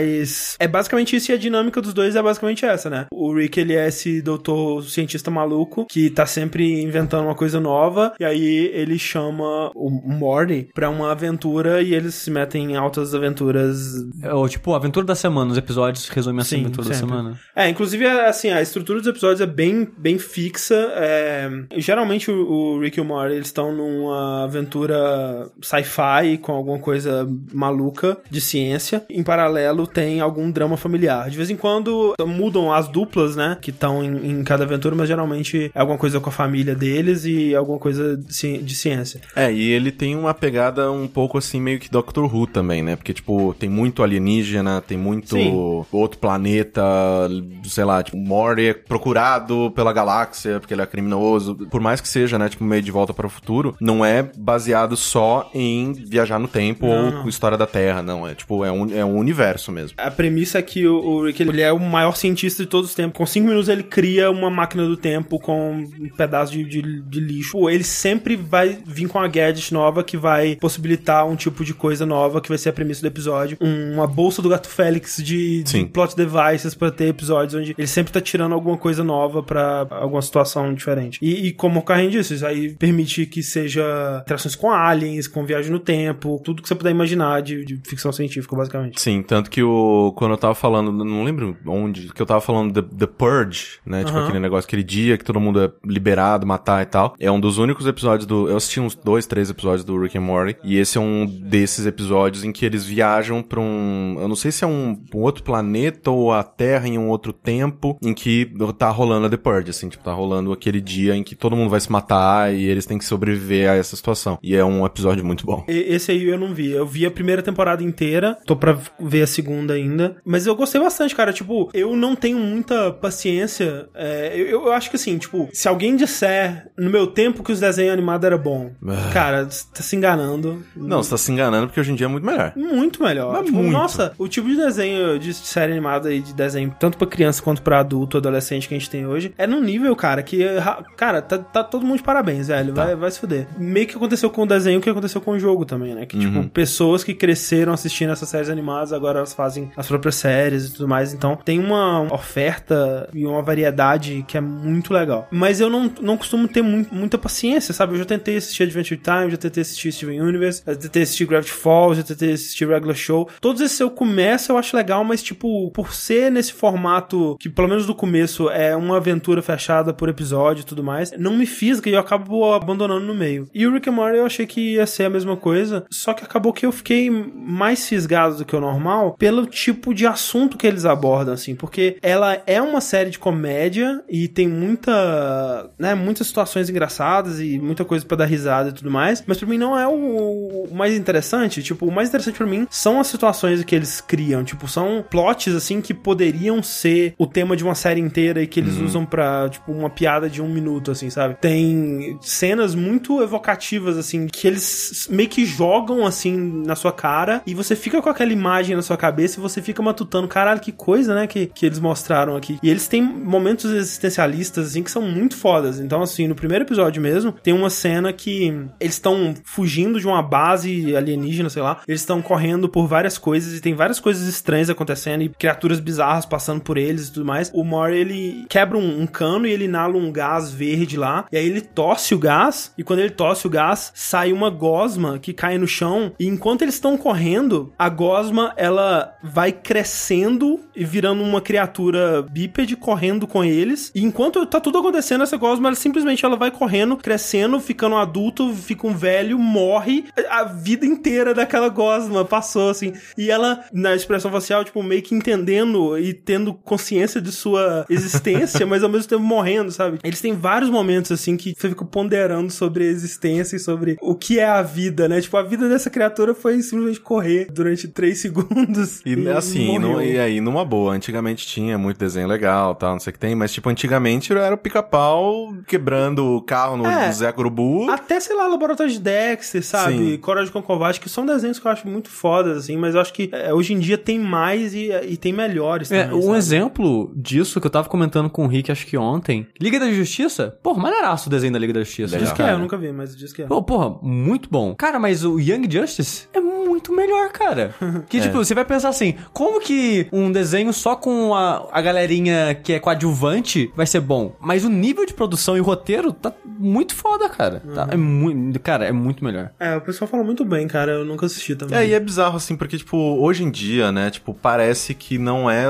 é basicamente isso e a dinâmica dos dois é basicamente essa, né? O Rick, ele é esse doutor cientista maluco que tá sempre inventando uma coisa nova, e aí ele chama o Morty pra uma aventura e eles se metem em altas aventuras. É, ou, tipo, a aventura da semana, os episódios resumem assim Sim, aventura da sempre. semana. É, inclusive, é, assim, a estrutura dos episódios é bem, bem fixa. é, geralmente o, o Rick e o Morty, eles estão numa aventura sci-fi com alguma coisa maluca de ciência. Em paralelo, tem algum drama familiar. De vez em quando mudam as duplas, né, que estão em, em cada aventura, mas geralmente é alguma coisa com a família deles e alguma coisa de, ci- de ciência. É, e ele tem uma pegada um pouco assim, meio que Doctor Who também, né? Porque, tipo, tem muito alienígena, tem muito Sim. outro planeta, sei lá, tipo, Morty é procurado pela galáxia porque ele é criminoso. Por mais que seja, né, tipo, meio de volta para o futuro, não é baseado só em viajar no tempo Não, ou não. história da Terra, não. É, tipo, é um, é um universo mesmo. A premissa é que o, o Rick ele é o maior cientista de todos os tempos. Com cinco minutos ele cria uma máquina do tempo com um pedaço de, de, de lixo. Ele sempre vai vir com uma gadget nova que vai possibilitar um tipo de coisa nova que vai ser a premissa do episódio. Um- uma bolsa do gato Félix de, de plot devices pra ter episódios onde ele sempre tá tirando alguma coisa nova pra alguma situação diferente. E, e como o Carrinho disse, isso aí permite que seja interações com aliens, com viagem no tempo, tudo que você puder imaginar de, de ficção científica, basicamente. Sim, tanto que o quando eu tava falando, não lembro onde, que eu tava falando The, The Purge, né? Tipo Aham. aquele negócio, aquele dia que todo mundo é liberado, matar e tal. É um dos únicos episódios do. Eu assisti uns dois, três episódios do Rick and Morty. E esse é um desses episódios em que eles viajam pra um. Eu não sei se é um, um outro planeta ou a Terra em um outro tempo, em que tá rolando a The Purge, assim, tipo, tá rolando aquele dia em que todo mundo vai se matar e eles têm que sobreviver a essa situação. E é um episódio muito bom. Esse aí eu não vi. Eu vi a primeira temporada inteira. Tô pra ver a segunda ainda. Mas eu gostei bastante, cara. Tipo, eu não tenho muita paciência. É, eu, eu acho que assim, tipo, se alguém disser no meu tempo que os desenhos animados era bom, Ah. cara, você tá se enganando. Não, você tá se enganando porque hoje em dia é muito melhor. Muito melhor. Mas Tipo, muito. Nossa, o tipo de desenho de série animada e de desenho, tanto pra criança quanto pra adulto, adolescente que a gente tem hoje, é num nível, cara, que. Cara, tá, tá todo mundo de parabéns, velho. Tá. Vai, vai se fuder. Meio que aconteceu com o desenho, o que aconteceu com o jogo também, né? Que, Uhum. tipo, pessoas que cresceram assistindo essas séries animadas, agora elas fazem as próprias séries e tudo mais. Então, tem uma oferta e uma variedade que é muito legal. Mas eu não, não costumo ter mu- muita paciência, sabe? Eu já tentei assistir Adventure Time, já tentei assistir Steven Universe, já tentei assistir Gravity Falls, já tentei assistir Regular Show. Todos esses eu começo, eu acho legal, mas, tipo, por ser nesse formato que, pelo menos no começo, é uma aventura fechada por episódio e tudo mais, não me fisga e eu acabo abandonando no meio. E o Rick and Morty eu achei que ia ser a mesma coisa, só que acabou que eu fiquei mais fisgado do que o normal pelo tipo de assunto que eles abordam, assim, porque ela é uma série de comédia e tem muita, né, muitas situações engraçadas e muita coisa pra dar risada e tudo mais, mas pra mim não é o, o mais interessante, tipo, o mais interessante pra mim são as situações que eles criam, tipo, são plots, assim, que poderiam ser o tema de uma série inteira e que eles usam pra, tipo, uma piada de um minuto, assim, sabe? Tem cenas muito evocativas, assim, que eles meio que jogam, assim, na sua cara e você fica com aquela imagem na sua cabeça e você fica matutando, caralho, que coisa, né, que, que eles mostraram aqui. E eles têm momentos existencialistas, assim, que são muito fodas. Então, assim, no primeiro episódio mesmo, tem uma cena que eles estão fugindo de uma base alienígena, sei lá. Eles estão correndo por várias coisas e tem várias coisas estranhas acontecendo e criaturas bizarras passando por eles e tudo mais. O Mori, ele quebra um, um cano e ele inala um gás verde lá. E aí ele tosse o gás. E quando ele tosse o gás, sai uma gosma que cai no chão. E enquanto eles estão correndo, a gosma, ela vai crescendo e virando uma criatura bípede correndo com eles. E enquanto tá tudo acontecendo, essa gosma, ela simplesmente ela vai correndo, crescendo, ficando um adulto, fica um velho, morre. A vida inteira daquela gosma passou, assim. E ela, na expressão facial, tipo, meio que entendendo e tendo consciência de sua existência, mas ao mesmo tempo morrendo, sabe? Eles têm vários momentos, assim, que você fica ponderando sobre a existência e sobre o que é a vida, né? Tipo, a vida dessa criatura foi simplesmente correr durante três segundos. E assim, morreu. no- e aí, numa boa, antigamente tinha muito desenho legal, tal, não sei o que tem, mas tipo, antigamente era o pica-pau quebrando o carro no É. Zé Curubu. Até, sei lá, Laboratório de Dexter, sabe? Sim. Coragem com Covarde, que são desenhos que eu acho muito fodas, assim, mas eu acho que é, hoje em dia tem mais e, e tem melhores É, também, um sabe? exemplo disso que eu tava comentando com o Rick, acho que ontem. Liga da Justiça? Porra, maneiraço o desenho da Liga da Justiça. Legal. Diz que é, cara. eu nunca vi, mas diz que é. Pô, porra, muito bom. Cara, mas o Young Justice é muito melhor, cara. Que, tipo, você vai pensar assim, como que um desenho só com a, a galerinha que é coadjuvante vai ser bom? Mas o nível de produção e o roteiro tá muito foda, cara. Tá, é muito, cara, é muito melhor. É, o pessoal fala muito bem, cara, eu nunca assisti também. É, e é bizarro, assim, porque, tipo, hoje em dia, né, tipo, parece que não é,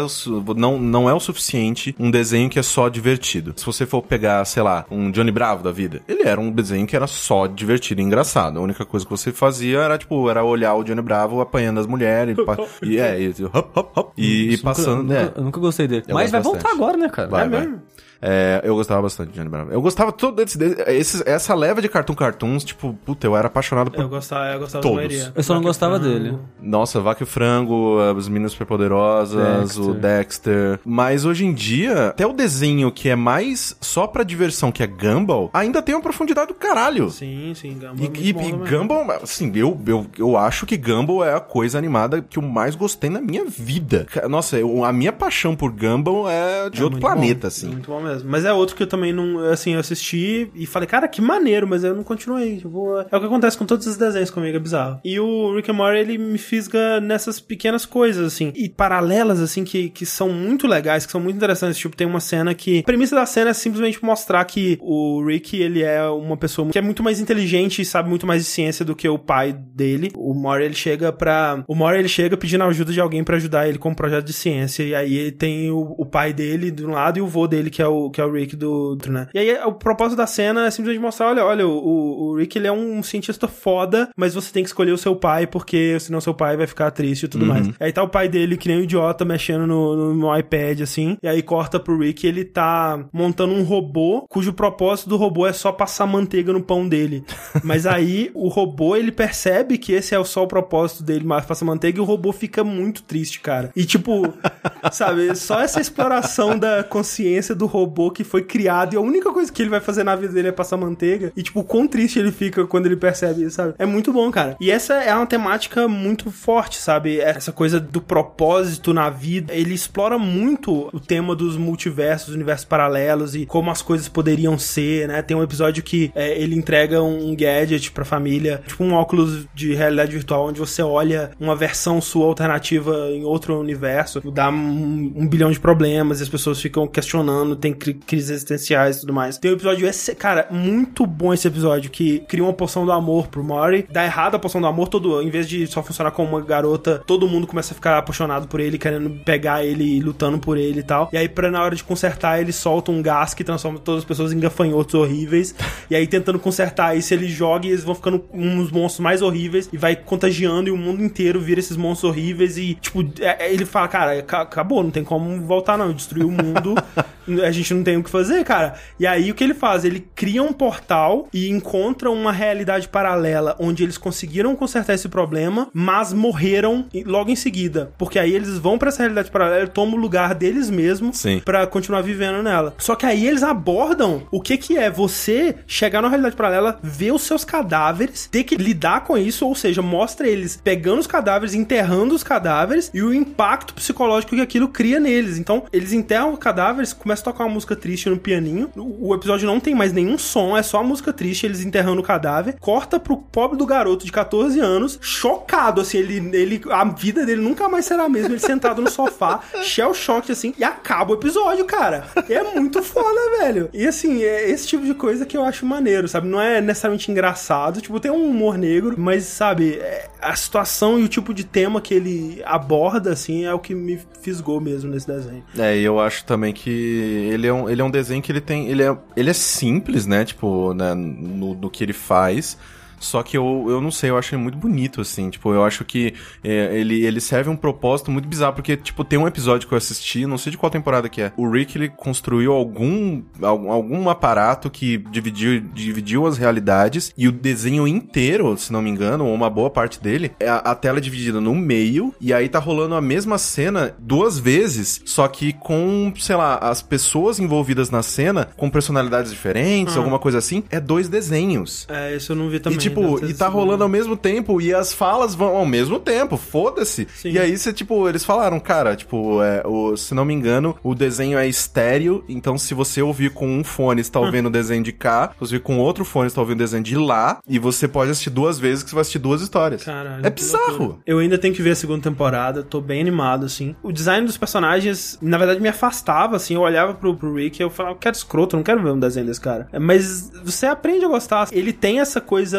não, não é o suficiente um desenho que é só divertido. Se você for pegar, sei lá, um Johnny Bravo da vida, ele era um desenho que era só divertido e engraçado. A única coisa que você fazia era, tipo, era olhar o Johnny Bravo apanhando as mulheres, e, e é, e, hop, hop, hop, e, e passando, nunca, né. eu nunca gostei dele. Eu Mas vai bastante. voltar agora, né, cara? Vai, é vai. mesmo? É, eu gostava bastante de Johnny Bravo. Eu gostava todo desse, desse- essa leva de cartoon cartoons, tipo, puta, eu era apaixonado por Eu gostava, eu gostava Todos. da maioria. Eu só não Vaca gostava Frango. dele. Nossa, Vaca e Frango, as Meninas Superpoderosas, Dexter. o Dexter. Mas hoje em dia, até o desenho que é mais só pra diversão, que é Gumball, ainda tem uma profundidade do caralho. Sim, sim, Gumball. E, é muito e, e. Gumball, assim, eu, eu, eu acho que Gumball é a coisa animada que eu mais gostei na minha vida. Nossa, eu- a minha paixão por Gumball é de É outro planeta, bom, assim. é Muito bom mesmo. Mas é outro que eu também não, assim, eu assisti e falei, cara, que maneiro, mas eu não continuei. Tipo, é o que acontece com todos os desenhos comigo, é bizarro. E o Rick and Morty, ele me fisga nessas pequenas coisas, assim, e paralelas, assim, que, que são muito legais, que são muito interessantes. Tipo, tem uma cena que. A premissa da cena é simplesmente mostrar que o Rick, ele é uma pessoa que é muito mais inteligente e sabe muito mais de ciência do que o pai dele. O Morty, ele chega pra. O Morty, ele chega pedindo ajuda de alguém pra ajudar ele com um projeto de ciência. E aí tem o, o pai dele de um lado e o vô dele, que é o, que é o Rick do outro, né? E aí o propósito da cena é simplesmente mostrar: olha, olha, o, o Rick, ele é um cientista foda, mas você tem que escolher o seu pai, porque senão seu pai vai ficar triste e tudo mais. E aí tá o pai dele, que nem um idiota, mexendo no, no, no iPad, assim. E aí corta pro Rick, ele tá montando um robô, cujo propósito do robô é só passar manteiga no pão dele. Mas aí o robô, ele percebe que esse é só o propósito dele, mas passa manteiga, e o robô fica muito triste, cara. E tipo, sabe, só essa exploração da consciência do robô que foi criado e a única coisa que ele vai fazer na vida dele é passar manteiga. E tipo, o quão triste ele fica quando ele percebe isso, sabe? É muito bom, cara. E essa é uma temática muito forte, sabe? Essa coisa do propósito na vida. Ele explora muito o tema dos multiversos, universos paralelos e como as coisas poderiam ser, né? Tem um episódio que é, ele entrega um gadget pra família, tipo um óculos de realidade virtual, onde você olha uma versão sua alternativa em outro universo, dá um, um bilhão de problemas e as pessoas ficam questionando, tem crises existenciais e tudo mais. Tem um episódio, esse, cara, muito bom esse episódio, que cria uma poção do amor pro Mori, dá errado a poção do amor, todo, em vez de só funcionar como uma garota, todo mundo começa a ficar apaixonado por ele, querendo pegar ele e lutando por ele e tal. E aí, pra na hora de consertar, ele solta um gás que transforma todas as pessoas em gafanhotos horríveis. e aí, tentando consertar isso, ele joga e eles vão ficando uns monstros mais horríveis e vai contagiando e o mundo inteiro vira esses monstros horríveis e, tipo, é- é- ele fala, cara, ca- acabou, não tem como voltar não, destruiu o mundo, a gente não tem o que fazer, cara. E aí, o que ele faz? Ele cria um portal e encontra uma realidade paralela onde eles conseguiram consertar esse problema, mas morreram logo em seguida. Porque aí eles vão pra essa realidade paralela e tomam o lugar deles mesmos pra continuar vivendo nela. Só que aí eles abordam o que que é você chegar na realidade paralela, ver os seus cadáveres, ter que lidar com isso, ou seja, mostra eles pegando os cadáveres, enterrando os cadáveres e o impacto psicológico que aquilo cria neles. Então, eles enterram os cadáveres, começam a tocar uma música triste no pianinho. O episódio não tem mais nenhum som, é só a música triste, eles enterrando o cadáver. Corta pro pobre do garoto de 14 anos, chocado, assim, ele, ele a vida dele nunca mais será a mesma, ele sentado no sofá, shell shock, assim, e acaba o episódio, cara. É muito foda, velho. E assim, é esse tipo de coisa que eu acho maneiro, sabe? Não é necessariamente engraçado, tipo, tem um humor negro, mas, sabe, é- a situação e o tipo de tema que ele aborda, assim, é o que me fisgou mesmo nesse desenho. É, e eu acho também que ele é um, ele é um desenho que ele tem. Ele é, ele é simples, né? Tipo, né, no, no que ele faz. Só que eu, eu não sei, eu acho ele muito bonito, assim. Tipo, eu acho que é, ele, ele serve um propósito muito bizarro. Porque, tipo, tem um episódio que eu assisti, não sei de qual temporada que é. O Rick, ele construiu algum, algum, algum aparato que dividiu, dividiu as realidades. E o desenho inteiro, se não me engano, ou uma boa parte dele, é a, a tela é dividida no meio. E aí tá rolando a mesma cena duas vezes. Só que com, sei lá, as pessoas envolvidas na cena com personalidades diferentes, alguma coisa assim. É dois desenhos. É, isso eu não vi também. E tipo, e tá rolando ao mesmo tempo, e as falas vão ao mesmo tempo, foda-se. E aí você, tipo, eles falaram, cara, tipo, é, o, se não me engano, o desenho é estéreo, então se você ouvir com um fone, você tá ouvindo o desenho de cá, se você ouvir com outro fone, você tá ouvindo o desenho de lá, e você pode assistir duas vezes, que você vai assistir duas histórias. Caralho, é bizarro. Eu ainda tenho que ver a segunda temporada, tô bem animado, assim. O design dos personagens, na verdade, me afastava, assim. Eu olhava pro, pro Rick e eu falava, eu quero escroto, não quero ver um desenho desse cara. É, Mas você aprende a gostar. Ele tem essa coisa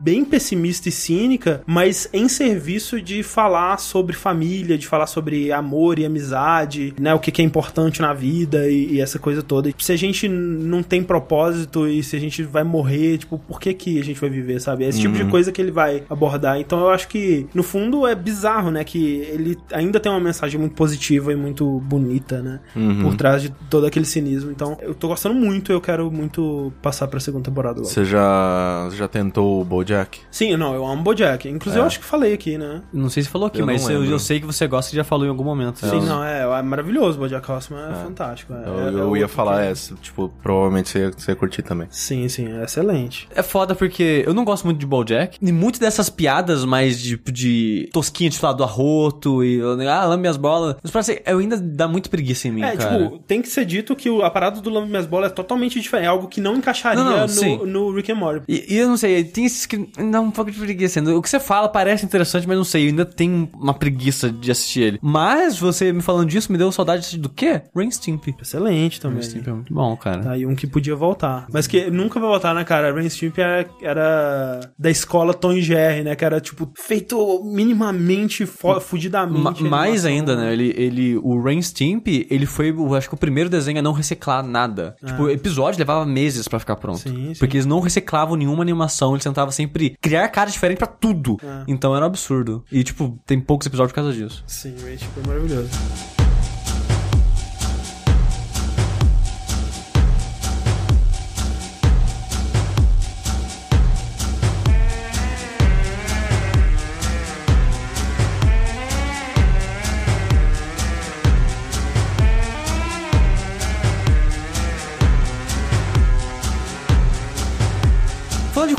bem pessimista e cínica, mas em serviço de falar sobre família, de falar sobre amor e amizade, né? O que, que é importante na vida e, e essa coisa toda. Se a gente não tem propósito e se a gente vai morrer, tipo, por que que a gente vai viver, sabe? É esse tipo de coisa que ele vai abordar. Então eu acho que, no fundo, é bizarro, né? Que ele ainda tem uma mensagem muito positiva e muito bonita, né? Por trás de todo aquele cinismo. Então eu tô gostando muito, eu quero muito passar pra segunda temporada logo. Você já, você já tentou o Bojack? Sim, não, eu amo Bojack. Inclusive, eu acho que falei aqui, né? Não sei se falou aqui, Eu mas eu, eu sei que você gosta e já falou em algum momento. Sim, não, é, é maravilhoso. Bojack Horseman é, fantástico. é- Eu, é- eu é ia falar que- essa, tipo, provavelmente você ia, você ia curtir também. Sim, sim, é excelente. É foda porque eu não gosto muito de BoJack. E muito dessas piadas mais de, de tosquinha de falar do arroto e ah, lambe minhas bolas. Mas parece eu ainda dá muito preguiça em mim, É, cara. tipo, tem que ser dito que o- a parada do Lambe Minhas Bolas é totalmente diferente. É algo que não encaixaria Não, não, no, no Rick and Morty. E, e eu não sei, tem esses que dá um pouco de preguiça. O que você fala parece interessante, mas não sei, eu ainda tenho uma preguiça de assistir ele. Mas você me falando disso me deu saudade de assistir do quê? Rain Stimpy. Excelente também. Rain Stimpy é muito bom, cara. Tá aí um que podia voltar. Mas que nunca vai voltar, né, cara? Rain Stimpy era, era da escola Tom Jerry, né? Que era, tipo, feito minimamente, fudidamente. Ma- mais ainda, né? Ele, ele, o Rain Stimpy, ele foi, acho que o primeiro desenho a não reciclar nada. Tipo, o episódio levava meses pra ficar pronto. Ah. Sim, sim. Porque eles não reciclavam nenhuma animação, eles tentavam sempre criar cara diferente pra tudo. Ah. Então era um absurdo. E, tipo, tem poucos episódios por causa disso. Sim, Rain Stimpy é maravilhoso.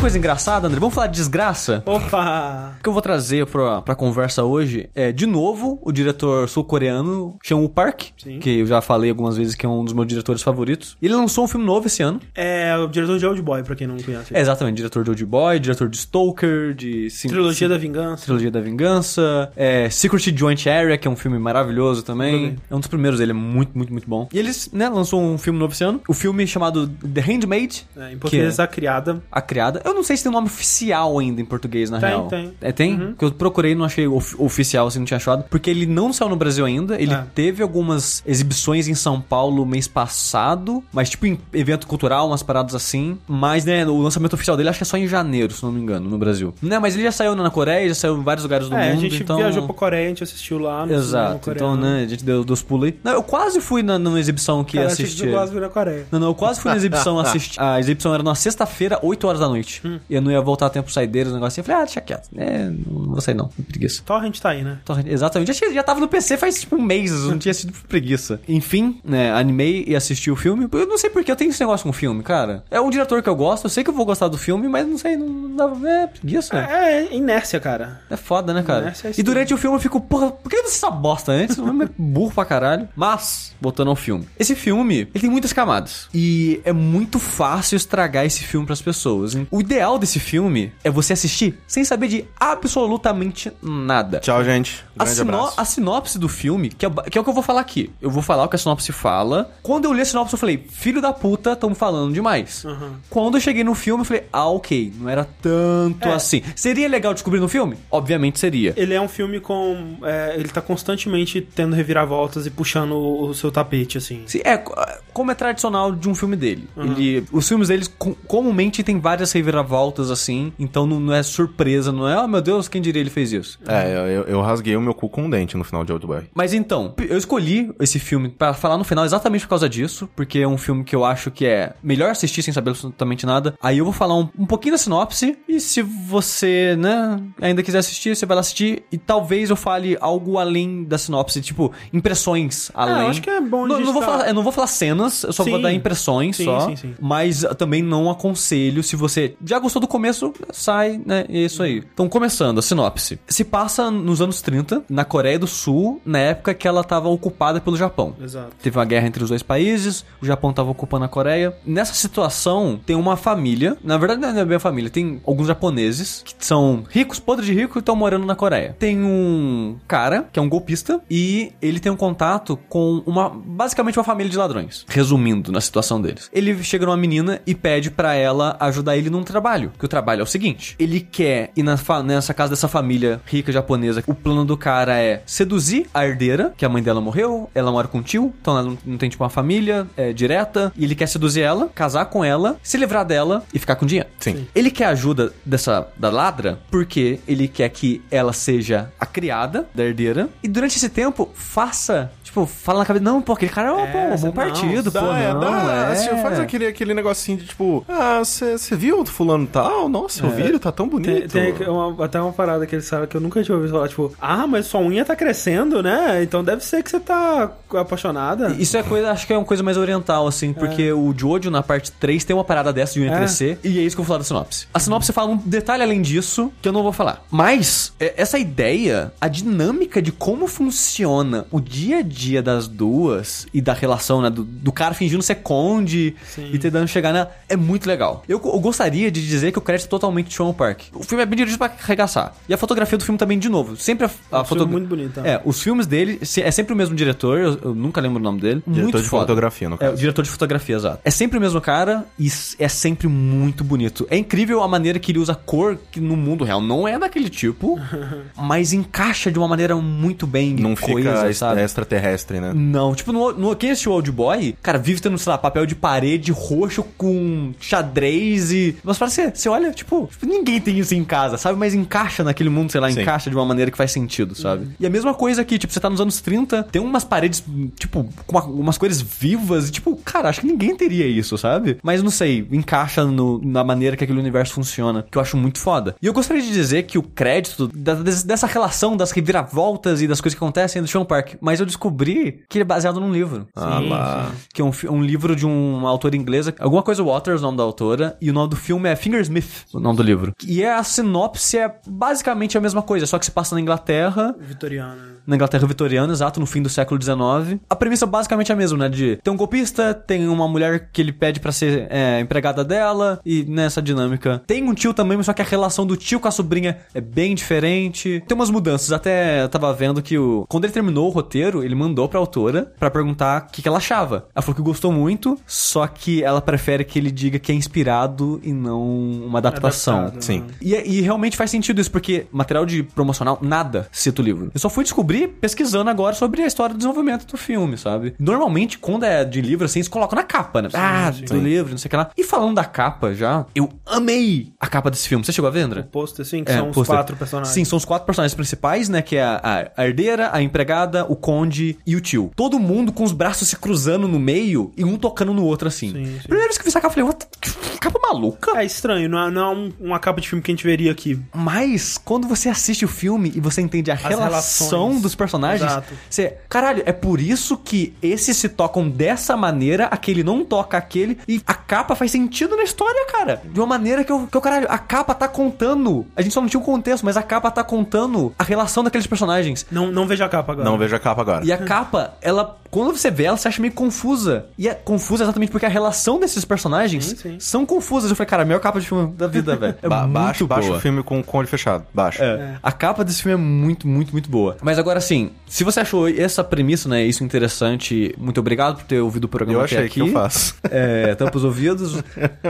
Coisa engraçada, André, vamos falar de desgraça? Opa! O que eu vou trazer pra, pra conversa hoje é, de novo, o diretor sul-coreano Sean Park, Sim. que eu já falei algumas vezes que é um dos meus diretores favoritos. Ele lançou um filme novo esse ano. É o diretor de Old Boy, pra quem não conhece. É, exatamente, diretor de Old Boy, diretor de Stoker, de... Sim- Trilogia Sim- da Vingança. Trilogia da Vingança, é, Secret Joint Area, que é um filme maravilhoso também. É um dos primeiros dele, é muito, muito, muito bom. E eles, né, lançou um filme novo esse ano. O filme chamado The Handmaid, É, em português, Que A Criada. A Criada. Eu não sei se tem um nome oficial ainda em português, na Tem, real. tem. Uhum. É, tem? Porque eu procurei e não achei of- oficial, assim, não tinha achado. Porque ele não saiu no Brasil ainda. Ele É. teve algumas exibições em São Paulo mês passado. Mas, tipo, em evento cultural, umas paradas assim. Mas, né, o lançamento oficial dele acho que é só em janeiro, se não me engano, no Brasil. Né, mas ele já saiu na Coreia, já saiu em vários lugares do é, mundo. a gente então... viajou pra Coreia, a gente assistiu lá no Exato. Então, né, a gente deu dos pulos aí. Não, eu quase fui na, numa exibição que Cara, que de vir na Coreia. Não, não, eu quase fui na exibição assistir. A exibição era na sexta-feira, 8 horas da noite. Hum. E eu não ia voltar a tempo saideiros, um negócio. Eu falei, ah, deixa quieto. É, não vou sair não, por preguiça. Torrent tá aí, né? Então, Exatamente, já, tinha- já tava no PC faz tipo meses, não tinha sido por preguiça. Enfim, né, animei e assisti o filme. Eu não sei porque eu tenho esse negócio com o filme, cara. É um diretor que eu gosto, eu sei que eu vou gostar do filme, mas não sei, não, dava. É preguiça. É. É, inércia, cara. foda, né, cara? Inércia é e durante o filme eu fico, porra, por que você essa bosta antes? O filme é burro pra caralho. Mas, voltando ao filme. Esse filme, ele tem muitas camadas. E é muito fácil estragar esse filme pras pessoas. O ideal desse filme é você assistir sem saber de absolutamente nada. Tchau, gente. A, Grande sino- abraço. a sinopse do filme, que é, o- que é o que eu vou falar aqui. Eu vou falar o que a sinopse fala. Quando eu li a sinopse, eu falei, filho da puta, tamo falando demais. Quando eu cheguei no filme, eu falei, ah, ok, não era tanto É. assim. Seria legal descobrir no filme? Obviamente seria. Ele é um filme com. é, ele tá constantemente tendo reviravoltas e puxando o, o seu tapete, assim. Sim, é, co- como é tradicional de um filme dele. Ele, os filmes deles com- comumente tem várias reviravoltas assim, então não, não é surpresa, não é, oh meu Deus, quem diria ele fez isso. É, eu, eu rasguei o meu cu com um dente no final de Old Boy. Mas então, eu escolhi esse filme pra falar no final exatamente por causa disso, porque é um filme que eu acho que é melhor assistir sem saber absolutamente nada. Aí eu vou falar um, um pouquinho da sinopse, e se você, né, ainda quiser assistir, você vai lá assistir, e talvez eu fale algo além da sinopse, tipo, impressões além. eu acho que é bom não, não vou tá- falar, Eu não vou falar cenas, eu só vou Sim. dar impressões Sim, só. sim, sim. Mas também não aconselho, se você já gostou do começo, sai, né? E é isso aí. Então, começando, a sinopse. Se passa nos anos 30, na Coreia do Sul, na época que ela estava ocupada pelo Japão. Exato. Teve uma guerra entre os dois países, o Japão estava ocupando a Coreia. Nessa situação, tem uma família, na verdade não é bem a família, tem alguns japoneses que são ricos, podres de rico e estão morando na Coreia. Tem um cara, que é um golpista, e ele tem um contato com uma, basicamente uma família de ladrões. Resumindo na situação deles. Ele chega numa menina e pede pra ela ajudar ele num, trabalho. Que o trabalho é o seguinte: ele quer ir na nessa casa dessa família rica japonesa. O plano do cara é seduzir a herdeira, que a mãe dela morreu, ela mora com o tio, então ela não, não tem tipo uma família é, direta. E ele quer seduzir ela, casar com ela, se livrar dela e ficar com dinheiro. Sim. Ele quer a ajuda dessa da ladra porque ele quer que ela seja a criada da herdeira e durante esse tempo faça, tipo, fala na cabeça, não, pô, aquele cara é, um É, cê- bom partido, Dá, pô, é, não, dá. é. Assim, faz aquele, aquele negocinho de tipo, ah, você viu o fulano tal? Nossa, eu vi, ele tá tão Tem, bonito. tem uma- até uma parada que eles falam que eu nunca tinha ouvido falar, tipo, ah, mas sua unha tá crescendo, né? Então deve ser que você tá apaixonada. Isso é coisa, acho que é uma coisa mais oriental, assim, porque o Jojo, na parte 3, tem uma parada dessa de unha É. crescer, e é isso que eu vou falar da sinopse. A sinopse fala um detalhe além disso, que eu não vou falar. Mas, é, essa ideia, a dinâmica de como funciona o dia a dia das duas, e da relação, né, do, do cara fingindo ser conde, Sim. e tentando chegar na... É muito legal. Eu, eu gostaria de dizer que o crédito é totalmente de Sean Park. O filme é bem dirigido pra arregaçar. E a fotografia do filme também, de novo, sempre a, a Um filme foto- muito bonito, É, os filmes dele, é sempre o mesmo diretor, eu, eu nunca lembro o nome dele. Diretor muito de foda. fotografia, no É, o caso. diretor de fotografia, exato. É sempre o mesmo cara e é sempre muito bonito. É incrível a maneira que ele usa cor, que no mundo real não é daquele tipo, mas encaixa de uma maneira muito bem Não coesa, fica sabe? extraterrestre, né? Não, tipo, no, no, quem assistiu Old Boy, cara, vive tendo, sei lá, papel de parede roxo com xadrez e. Mas parece que você olha, tipo, tipo, ninguém tem isso em casa, sabe? Mas encaixa naquele mundo, sei lá, Sim. encaixa de uma maneira que faz sentido, sabe? E a mesma coisa aqui, tipo, você tá nos anos 30, tem umas paredes, tipo, com uma- umas cores vivas, e tipo, cara, acho que ninguém teria isso, sabe? Mas não sei, encaixa no- na maneira que aquele universo funciona, que eu acho muito foda. E eu gostaria de dizer que o crédito da- des- dessa relação das reviravoltas e das coisas que acontecem é do Sean Park, mas eu descobri que ele é baseado num livro. Ah lá. Que é um, um livro de uma autora inglesa, alguma coisa Waters, o nome da autora, e o nome do filme é Fingersmith, o nome do livro. E a sinopse é basicamente a mesma coisa, só que se passa na Inglaterra, Vitoriana. na Inglaterra vitoriana, exato, no fim do século XIX. A premissa é basicamente a mesma, né? De tem um golpista, tem uma mulher que ele pede pra ser é, empregada dela, e nessa dinâmica. Tem um tio também, mas só que a relação do tio com a sobrinha é bem diferente. Tem umas mudanças, até eu tava vendo que o. Quando ele terminou o roteiro, ele mandou pra autora pra perguntar o que, que ela achava. Ela falou que gostou muito, só que ela prefere que ele diga que é inspirado e não uma adaptação. Adaptado, Sim. né? E, e realmente faz sentido isso, porque material de promocional, nada cita o livro. Eu só fui descobrir pesquisando agora sobre a história do desenvolvimento do filme, sabe? Normalmente, quando é de livro, assim, eles colocam na capa, né? ah, sim. do livro, não sei o que lá. E falando da capa já, eu amei a capa desse filme. Você chegou a ver, André? O pôster, assim, que É, são os quatro personagens. Sim, são os quatro personagens principais, né? Que é a, a herdeira, a empregada, o conde e o tio. Todo mundo com os braços se cruzando no meio e um tocando no outro, assim. Sim, sim. Primeira vez que eu vi essa capa, eu falei, what? Que capa maluca? É estranho, não é, não é um- uma capa de filme que a gente veria aqui. Mas quando você assiste o filme e você entende a relação relações. dos personagens, Exato. você, caralho, é por isso que esses se tocam dessa maneira, aquele não toca aquele e a capa faz sentido na história, cara. De uma maneira que eu, que eu caralho, a capa tá contando. A gente só não tinha o contexto, mas a capa tá contando a relação daqueles personagens. Não, não vejo a capa agora. Não vejo a capa agora. E a capa, ela, quando você vê ela, você acha meio confusa. E é confusa exatamente porque a relação desses personagens Sim, sim. são confusas. Eu falei, cara, a melhor capa de filme da vida, velho. É Ba baixa boa. o filme com, com o olho fechado. Baixa. É. A capa desse filme é muito, muito, muito boa. Mas agora sim, se você achou essa premissa, né, isso interessante, muito obrigado por ter ouvido o programa Eu até achei aqui. que eu faço. É, tampa os ouvidos.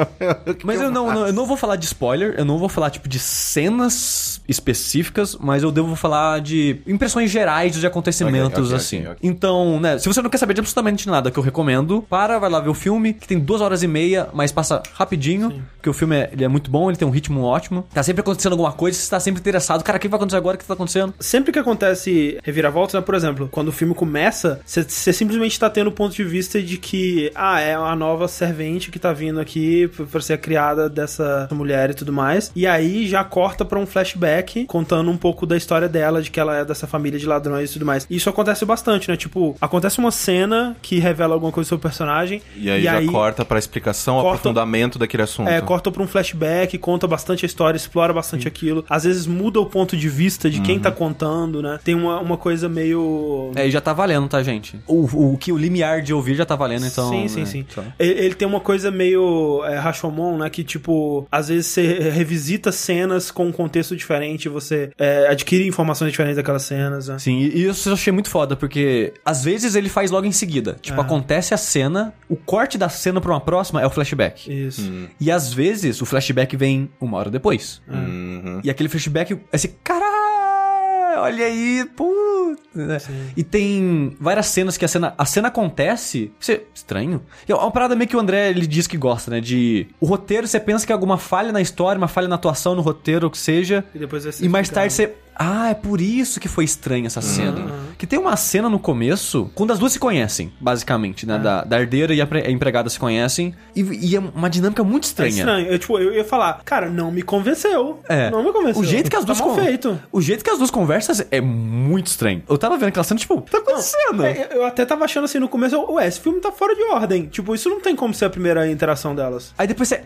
mas eu não, não- eu não vou falar de spoiler, eu não vou falar tipo de cenas específicas, mas eu devo falar de impressões gerais de acontecimentos Ok, ok, assim. ok, ok. Então, né, se você não quer saber de absolutamente nada que eu recomendo, para, vai lá ver o filme, que tem duas horas e meia, mas passa rapidinho, porque o filme é, ele é muito bom, ele tem um ritmo ótimo. Tá sempre acontecendo alguma coisa, você tá sempre interessado. Cara, o que vai acontecer agora? O que tá acontecendo? Sempre que acontece reviravolta, né, por exemplo, quando o filme começa, você simplesmente tá tendo o ponto de vista de que, ah, é a nova servente que tá vindo aqui pra ser a criada dessa mulher e tudo mais. E aí já corta pra um flashback contando um pouco da história dela, de que ela é dessa família de ladrões e tudo mais. Isso acontece bastante, né? Tipo, acontece uma cena que revela alguma coisa sobre o personagem. E aí já corta pra explicação, corta- aprofundamento daquele assunto. É, corta pra um flashback, conta bastante a história, explora bastante aquilo. Às vezes muda o ponto de vista de Uhum. quem tá contando, né? Tem uma, uma coisa meio. É, e já tá valendo, tá, gente? O, o que o limiar de ouvir já tá valendo, então. sim, sim, né, sim. então. Ele, ele tem uma coisa meio é, Rashomon, né? Que, tipo, às vezes você revisita cenas com um contexto diferente, você é, adquire informações diferentes daquelas cenas, né? Sim, e isso eu achei muito foda, porque às vezes ele faz logo em seguida. Tipo, acontece a cena, o corte da cena pra uma próxima é o flashback. Isso. E às vezes o flashback vem uma hora depois. Uhum. E aquele flashback, esse caralho, olha aí, putz. Né? E tem várias cenas que a cena, a cena acontece. Você, estranho. E é uma parada meio que o André ele diz que gosta, né? De o roteiro, você pensa que é alguma falha na história, uma falha na atuação no roteiro, ou que seja. E depois E mais tarde você. Ah, é por isso que foi estranha essa cena. Que tem uma cena no começo, quando as duas se conhecem, basicamente, né? Da, da herdeira e a, a empregada se conhecem. E, e é uma dinâmica muito É estranha. estranho. Eu, tipo, eu ia falar, cara, não me convenceu. É. Não me convenceu. O jeito que as duas tá mal con- feito. O jeito que as duas conversam é muito estranho. Eu tava vendo aquela cena, tipo, tá acontecendo? É, eu até tava achando assim no começo, ué, esse filme tá fora de ordem. Tipo, isso não tem como ser a primeira interação delas. Aí depois você.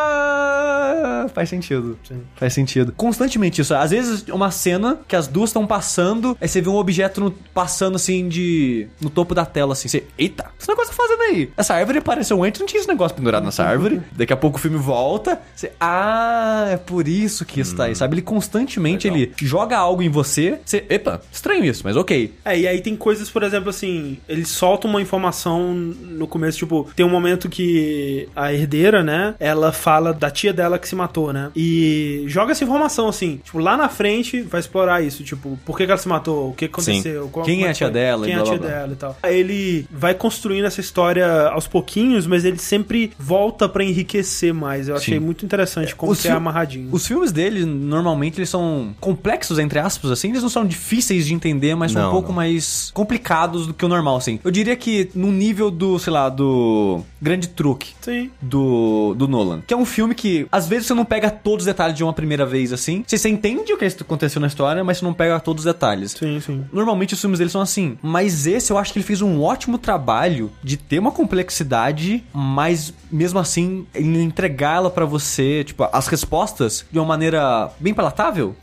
Ah! Faz sentido. Faz sentido. Constantemente isso. Às vezes, uma cena que as duas estão passando, aí você vê um objeto no- passando assim de. no topo da tela, assim. Você. Eita, esse negócio tá fazendo aí? Essa árvore apareceu antes, não tinha esse negócio pendurado nessa árvore. Daqui a pouco o filme volta. Você. Ah, é por isso que isso tá aí, sabe? Ele constantemente ele joga algo em você. Você. Epa, estranho isso, mas ok. É, e aí tem coisas, por exemplo, assim, eles soltam uma informação no começo, tipo, tem um momento que a herdeira, né, ela fala da tia dela que se matou, né? E joga essa informação, assim, tipo, lá na frente vai explorar isso, tipo, por que, que ela se matou, o que aconteceu, qual- Quem como é a tia foi, dela e quem é a tia blá, blá. dela e tal. Aí ele vai construindo essa história aos pouquinhos, mas ele sempre volta pra enriquecer mais. Eu achei Sim. muito interessante como Os que é amarradinho. Os filmes dele, normalmente, eles são complexos, entre aspas, assim. Eles não são difíceis de entender, mas são Não, um pouco não. mais complicados do que o normal, assim. Eu diria que no nível do, sei lá, do Grande Truque. Sim. Do, do Nolan. Que é um filme que, às vezes, você não pega todos os detalhes de uma primeira vez, assim. Você, você entende o que aconteceu na história, mas você não pega todos os detalhes. Sim, sim. Normalmente os filmes dele são assim. Mas esse eu acho que ele fez um ótimo trabalho de ter uma complexidade, mas mesmo assim ele entregar ela pra você, tipo, as respostas de uma maneira bem palatável,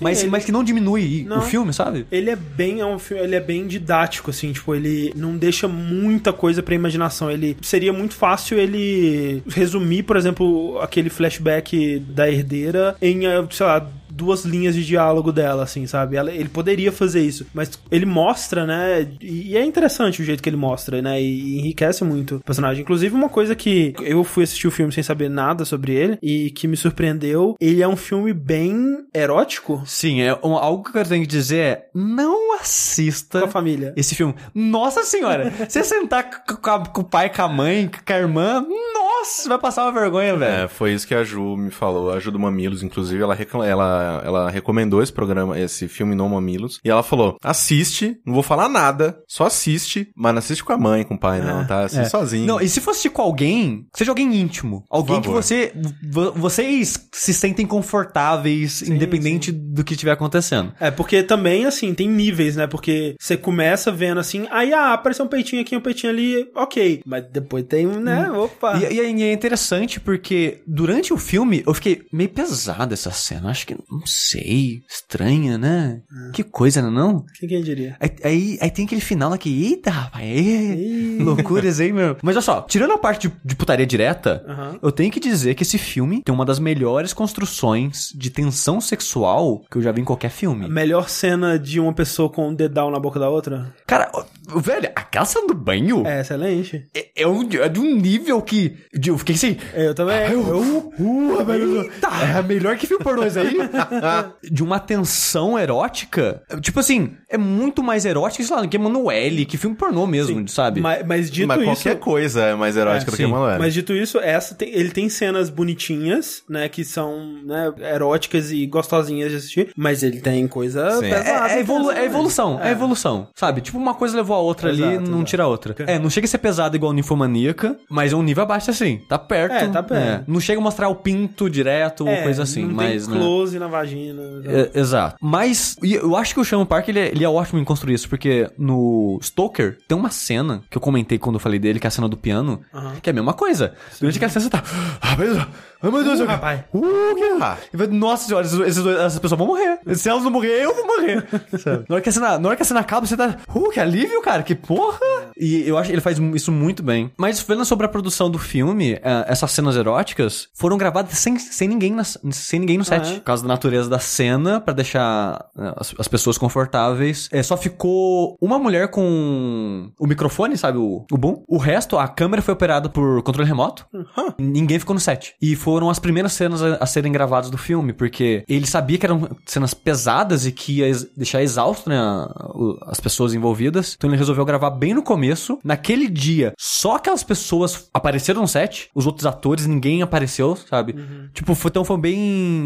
mas, ele- mas que não diminui Não. o filme, sabe? Ele é bem, é um filme, ele é bem didático, assim, tipo, ele não deixa muita coisa pra imaginação. Ele seria muito fácil ele resumir, por exemplo, aquele flashback da herdeira em, eh, sei lá, duas linhas de diálogo dela, assim, sabe? Ela- ele poderia fazer isso, mas ele mostra, né? E é interessante o jeito que ele mostra, né? E enriquece muito o personagem. Inclusive, uma coisa que eu fui assistir o filme sem saber nada sobre ele e que me surpreendeu, ele é um filme bem erótico Sim, é um- algo que eu tenho que dizer é não com assista a família. esse filme. Nossa senhora, você sentar com, a- com o pai, com a mãe, com a irmã, nossa, vai passar uma vergonha, velho. É, foi isso que a Ju me falou. A Ju do Mamilos, inclusive, ela, recla- ela, ela recomendou esse programa, esse filme no Mamilos. E ela falou: assiste, não vou falar nada, só assiste, mas não assiste com a mãe, com o pai, não, tá? Assiste É. sozinho. Não, e se fosse assistir com alguém, seja alguém íntimo. Alguém que você. vo- Vocês se sentem confortáveis, independente do que estiver acontecendo. É, porque também, assim, tem níveis, né? Porque você começa vendo assim, aí, ah, apareceu um peitinho aqui, um peitinho ali, ok. Mas depois tem um, né? Opa. E, e é- e é interessante porque durante o filme eu fiquei meio pesada essa cena. Acho que, não sei, estranha, né? Que coisa, não é não? Quem, quem diria? Aí, aí, aí tem aquele final lá que, eita, rapaz, ê, loucuras aí, meu. Mas olha só, tirando a parte de, de putaria direta, eu tenho que dizer que esse filme tem uma das melhores construções de tensão sexual que eu já vi em qualquer A filme. melhor cena de uma pessoa com um dedal na boca da outra? Cara, velho, aquela cena do banho É excelente. é, é um, é de um nível que. eu fiquei assim. Eu também. Eu, Uh, Eita! É melhor que filme isso aí? de uma tensão erótica. Tipo assim, é muito mais erótica, sei lá, do que Emanuele, que filme pornô mesmo, sabe? mas, mas dito mas isso. qualquer coisa é mais erótica É, do que sim. Emanuele. Mas dito isso, essa tem- ele tem cenas bonitinhas, né? Que são né, eróticas e gostosinhas de assistir. Mas ele tem coisa Sim. pesada. É, é evolu- é evolução, é. É. evolução. Sabe? Tipo, uma coisa levou a outra ali, Exato, não exato. tira a outra. É, não chega a ser pesado igual Ninfomaníaca, mas é um nível abaixo assim. Tá perto. É, tá perto. Não chega a mostrar o pinto direto ou É, coisa assim, não mas. tem né? close na vagina. É, exato. Mas eu acho que o Sean Park ele é, ele é ótimo em construir isso, porque no Stoker tem uma cena que eu comentei quando eu falei dele, que é a cena do piano, que é a mesma coisa. Durante aquela cena você tá. Ah, ai, meu Deus, Uh, eu- rapaz. Uh, que... Ah. Nossa senhora, esses, dois- essas pessoas vão morrer. Se elas não morrer, eu vou morrer. Sabe? na, hora que a cena, na hora que a cena acaba, você tá. Uh, que alívio, cara, que porra! E eu acho que ele faz isso muito bem. Mas falando sobre a produção do filme, eh, essas cenas eróticas foram gravadas sem, sem ninguém na- sem ninguém no set. é? Por causa da natureza da cena, pra deixar né, as, as pessoas confortáveis. É, só ficou uma mulher com o microfone, sabe? O, o boom. O resto, a câmera foi operada por controle remoto. Ninguém ficou no set. E foram as primeiras cenas a, a serem gravadas do filme, porque ele sabia que eram cenas pesadas e que ia ex- deixar exausto, né, a- o- as pessoas envolvidas. Então ele resolveu gravar bem no começo. Naquele dia, só aquelas pessoas apareceram no set, os outros atores, ninguém apareceu, sabe? Tipo, foi, então foi bem,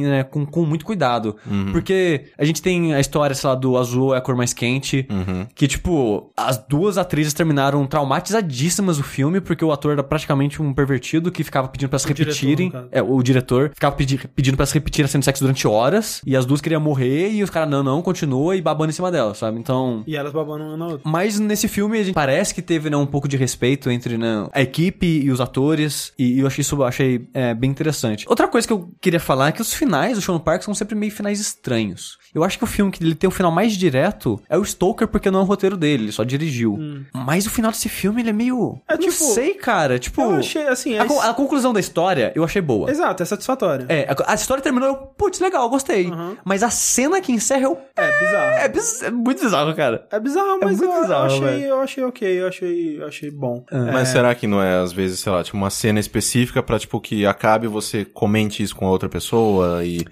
né, com, com muito cuidado. Porque a gente tem a história, sei lá, do azul é a cor mais quente, que, tipo, as duas atrizes terminaram traumatizadíssimas o filme, porque o ator era praticamente um pervertido que ficava pedindo pra diretor, repetirem. caso. É, o diretor ficava pedi- pedindo pra se repetir a cena de sexo durante horas, e as duas queriam morrer, e os caras, não, não, continua, e babando em cima dela, sabe? Então. E elas babando uma na outra. Mas nesse filme a gente parece que teve né, um pouco de respeito entre né, a equipe e os atores. E eu achei isso eu achei é, bem interessante. Outra coisa que eu queria falar é que os finais do Sean Park são sempre meio finais estranhos. Eu acho que o filme que ele tem o final mais direto é o Stoker, porque não é o roteiro dele, ele só dirigiu. Mas o final desse filme, ele é meio. É eu não tipo- sei, cara. Tipo. Eu achei, assim, a, é- con- a conclusão da história eu achei boa. Exato, é satisfatório. É, a, a história terminou, eu, putz, legal, gostei. Uhum. Mas a cena que encerra, eu. É bizarro. É, biz- é muito bizarro, cara. É bizarro, mas muito eu, bizarro, eu, achei, velho. eu achei ok, eu achei, eu achei bom. Mas será que não é, às vezes, sei lá, tipo, uma cena específica pra, tipo, que acabe você comente isso com a outra pessoa e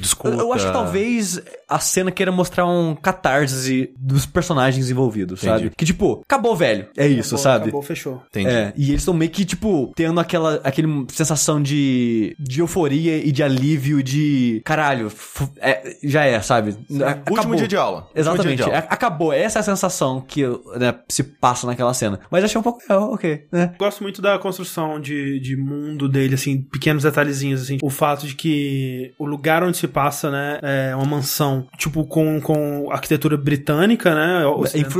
discuta... Eu, eu acho que talvez a cena queira mostrar um catarse dos personagens envolvidos, Entendi. sabe? Que tipo, acabou, velho. É isso, Acabou, sabe? Acabou, fechou. Entendi. É, e eles estão meio que, tipo, tendo aquela aquele sensação de, de euforia e de alívio, de caralho, é, já é, sabe? Acabou. Último dia de aula. Exatamente, de aula. acabou. Essa é a sensação que né, se passa naquela cena. Mas achei um pouco. É, ok, né? Gosto muito da construção de, de mundo dele, assim, pequenos detalhezinhos, assim. O fato de que o lugar onde se passa, né, é uma mansão, tipo, com, com arquitetura britânica, né,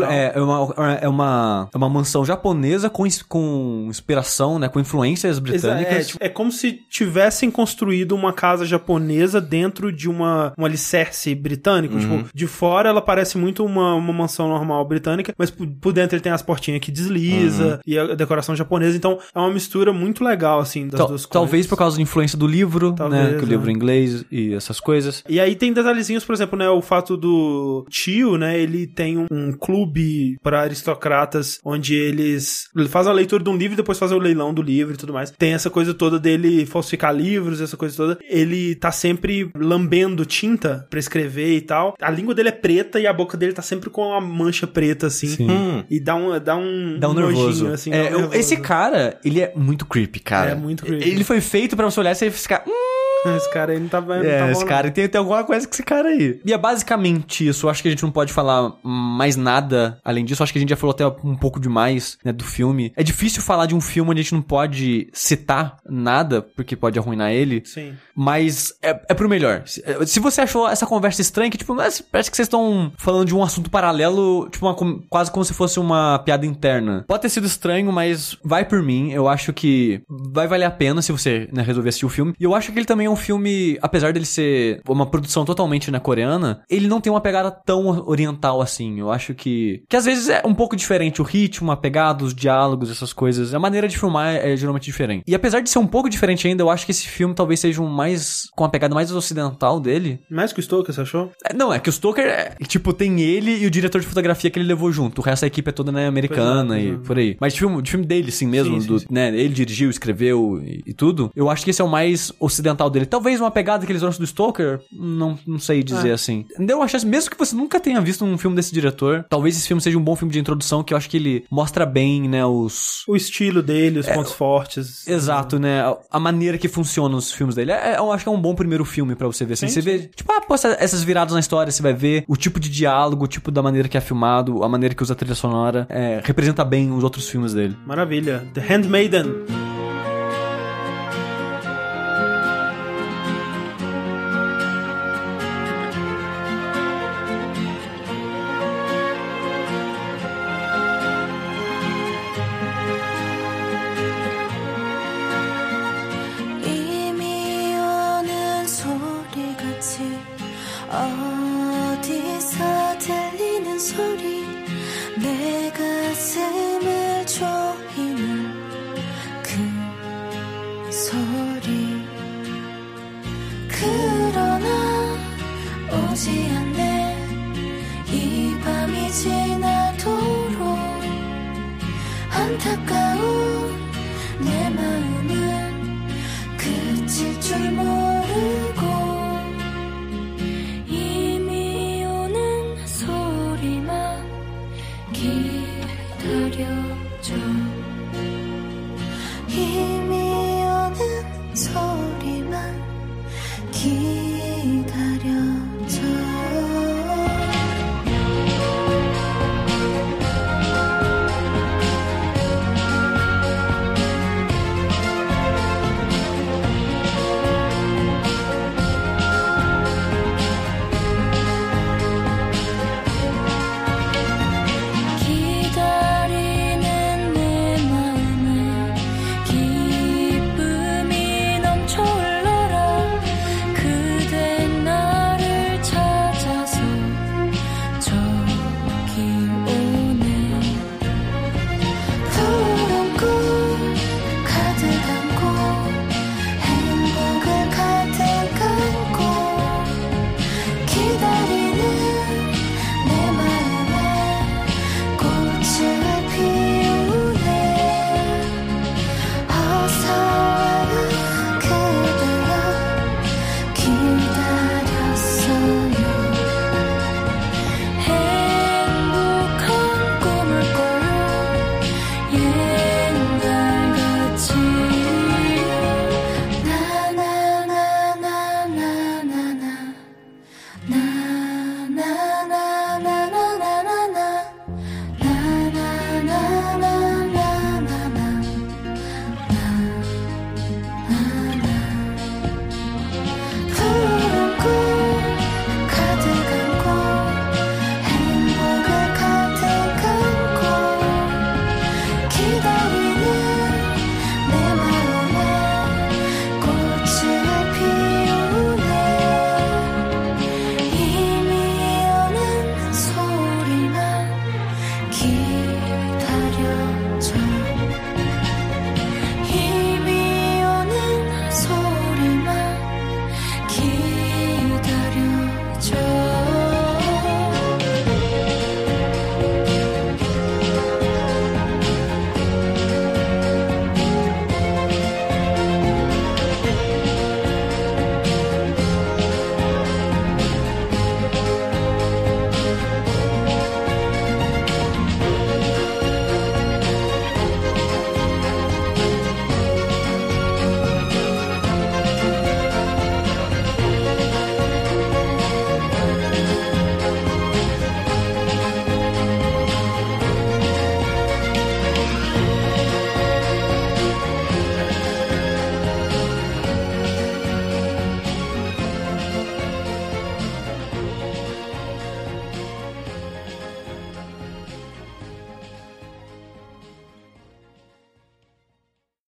é, é uma, é, uma, é uma mansão japonesa com, com inspiração, né? Com influências britânicas. É, tipo, é como se tivessem construído uma casa japonesa dentro de uma, um alicerce britânico. Tipo, de fora ela parece muito uma, uma mansão normal britânica, mas por, por dentro ele tem as portinhas que desliza e a decoração japonesa. Então é uma mistura muito legal, assim, das Tal- duas coisas. talvez por causa da influência do livro, Talvez, né? Que o é. livro em inglês e essas coisas. E aí tem detalhezinhos, por exemplo, né, o fato do tio, né, ele tem um, um clube para aristocratas onde eles ele faz a leitura de um livro e depois faz o leilão do livro e tudo mais. Tem essa coisa toda dele falsificar livros, essa coisa toda. Ele tá sempre lambendo tinta pra escrever e tal. A língua dele é preta e a boca dele tá sempre com uma mancha preta assim. Sim. Hum. E dá um dá um Dá um nojinho, nervoso. assim, É, dá um nervoso. esse cara, ele é muito creepy, cara. É muito creepy. Ele foi feito pra você olhar e você ficar. Hum, esse cara aí não tá, não tá é, bom, esse cara tem, tem alguma coisa com esse cara aí. E é basicamente isso. Eu acho que a gente não pode falar mais nada além disso. Eu acho que a gente já falou até um pouco demais né, do filme. É difícil falar de um filme onde a gente não pode citar nada, porque pode arruinar ele. Sim. Mas é, é pro melhor. Se, se você achou essa conversa estranha, que tipo, parece que vocês estão falando de um assunto paralelo, tipo, uma quase como se fosse uma piada interna. Pode ter sido estranho, mas vai por mim. Eu acho que vai valer a pena se você né, resolver assistir o filme. E eu acho que ele também é um filme, apesar dele ser uma produção totalmente né, coreana, ele não tem uma pegada tão oriental assim. Eu acho que. Que às vezes é um pouco diferente o ritmo, a pegada, os diálogos, essas coisas. A maneira de filmar é geralmente diferente. E apesar de ser um pouco diferente ainda, eu acho que esse filme talvez seja um mais. com a pegada mais ocidental dele. Mais que o Stoker, você achou? É, Não, é que o Stoker, é, tipo, tem ele e o diretor de fotografia que ele levou junto. O resto da equipe é toda, né, americana Pois é, e é. por aí. Mas de filme, de filme dele, sim mesmo, Sim, sim, do, sim. né, ele dirigiu, escreveu e, e tudo. Eu acho que esse é o mais ocidental dele. Talvez uma pegada que eles trouxeram do Stoker, não, não sei dizer É. assim. Deu uma chance, mesmo que você nunca tenha visto um filme desse diretor, talvez esse filme seja um bom filme de introdução, que eu acho que ele mostra bem, né, os... O estilo dele, os pontos fortes. Exato, né? A- maneira que funcionam os filmes dele. É, é- eu acho que é um bom primeiro filme pra você ver. Assim, Sim, você vê, tipo, ah, pô, essa- essas viradas na história, você vai ver o tipo de diálogo, o tipo da maneira que é filmado, a maneira que usa a trilha sonora. É, representa bem os outros filmes dele. Maravilha. The Handmaiden.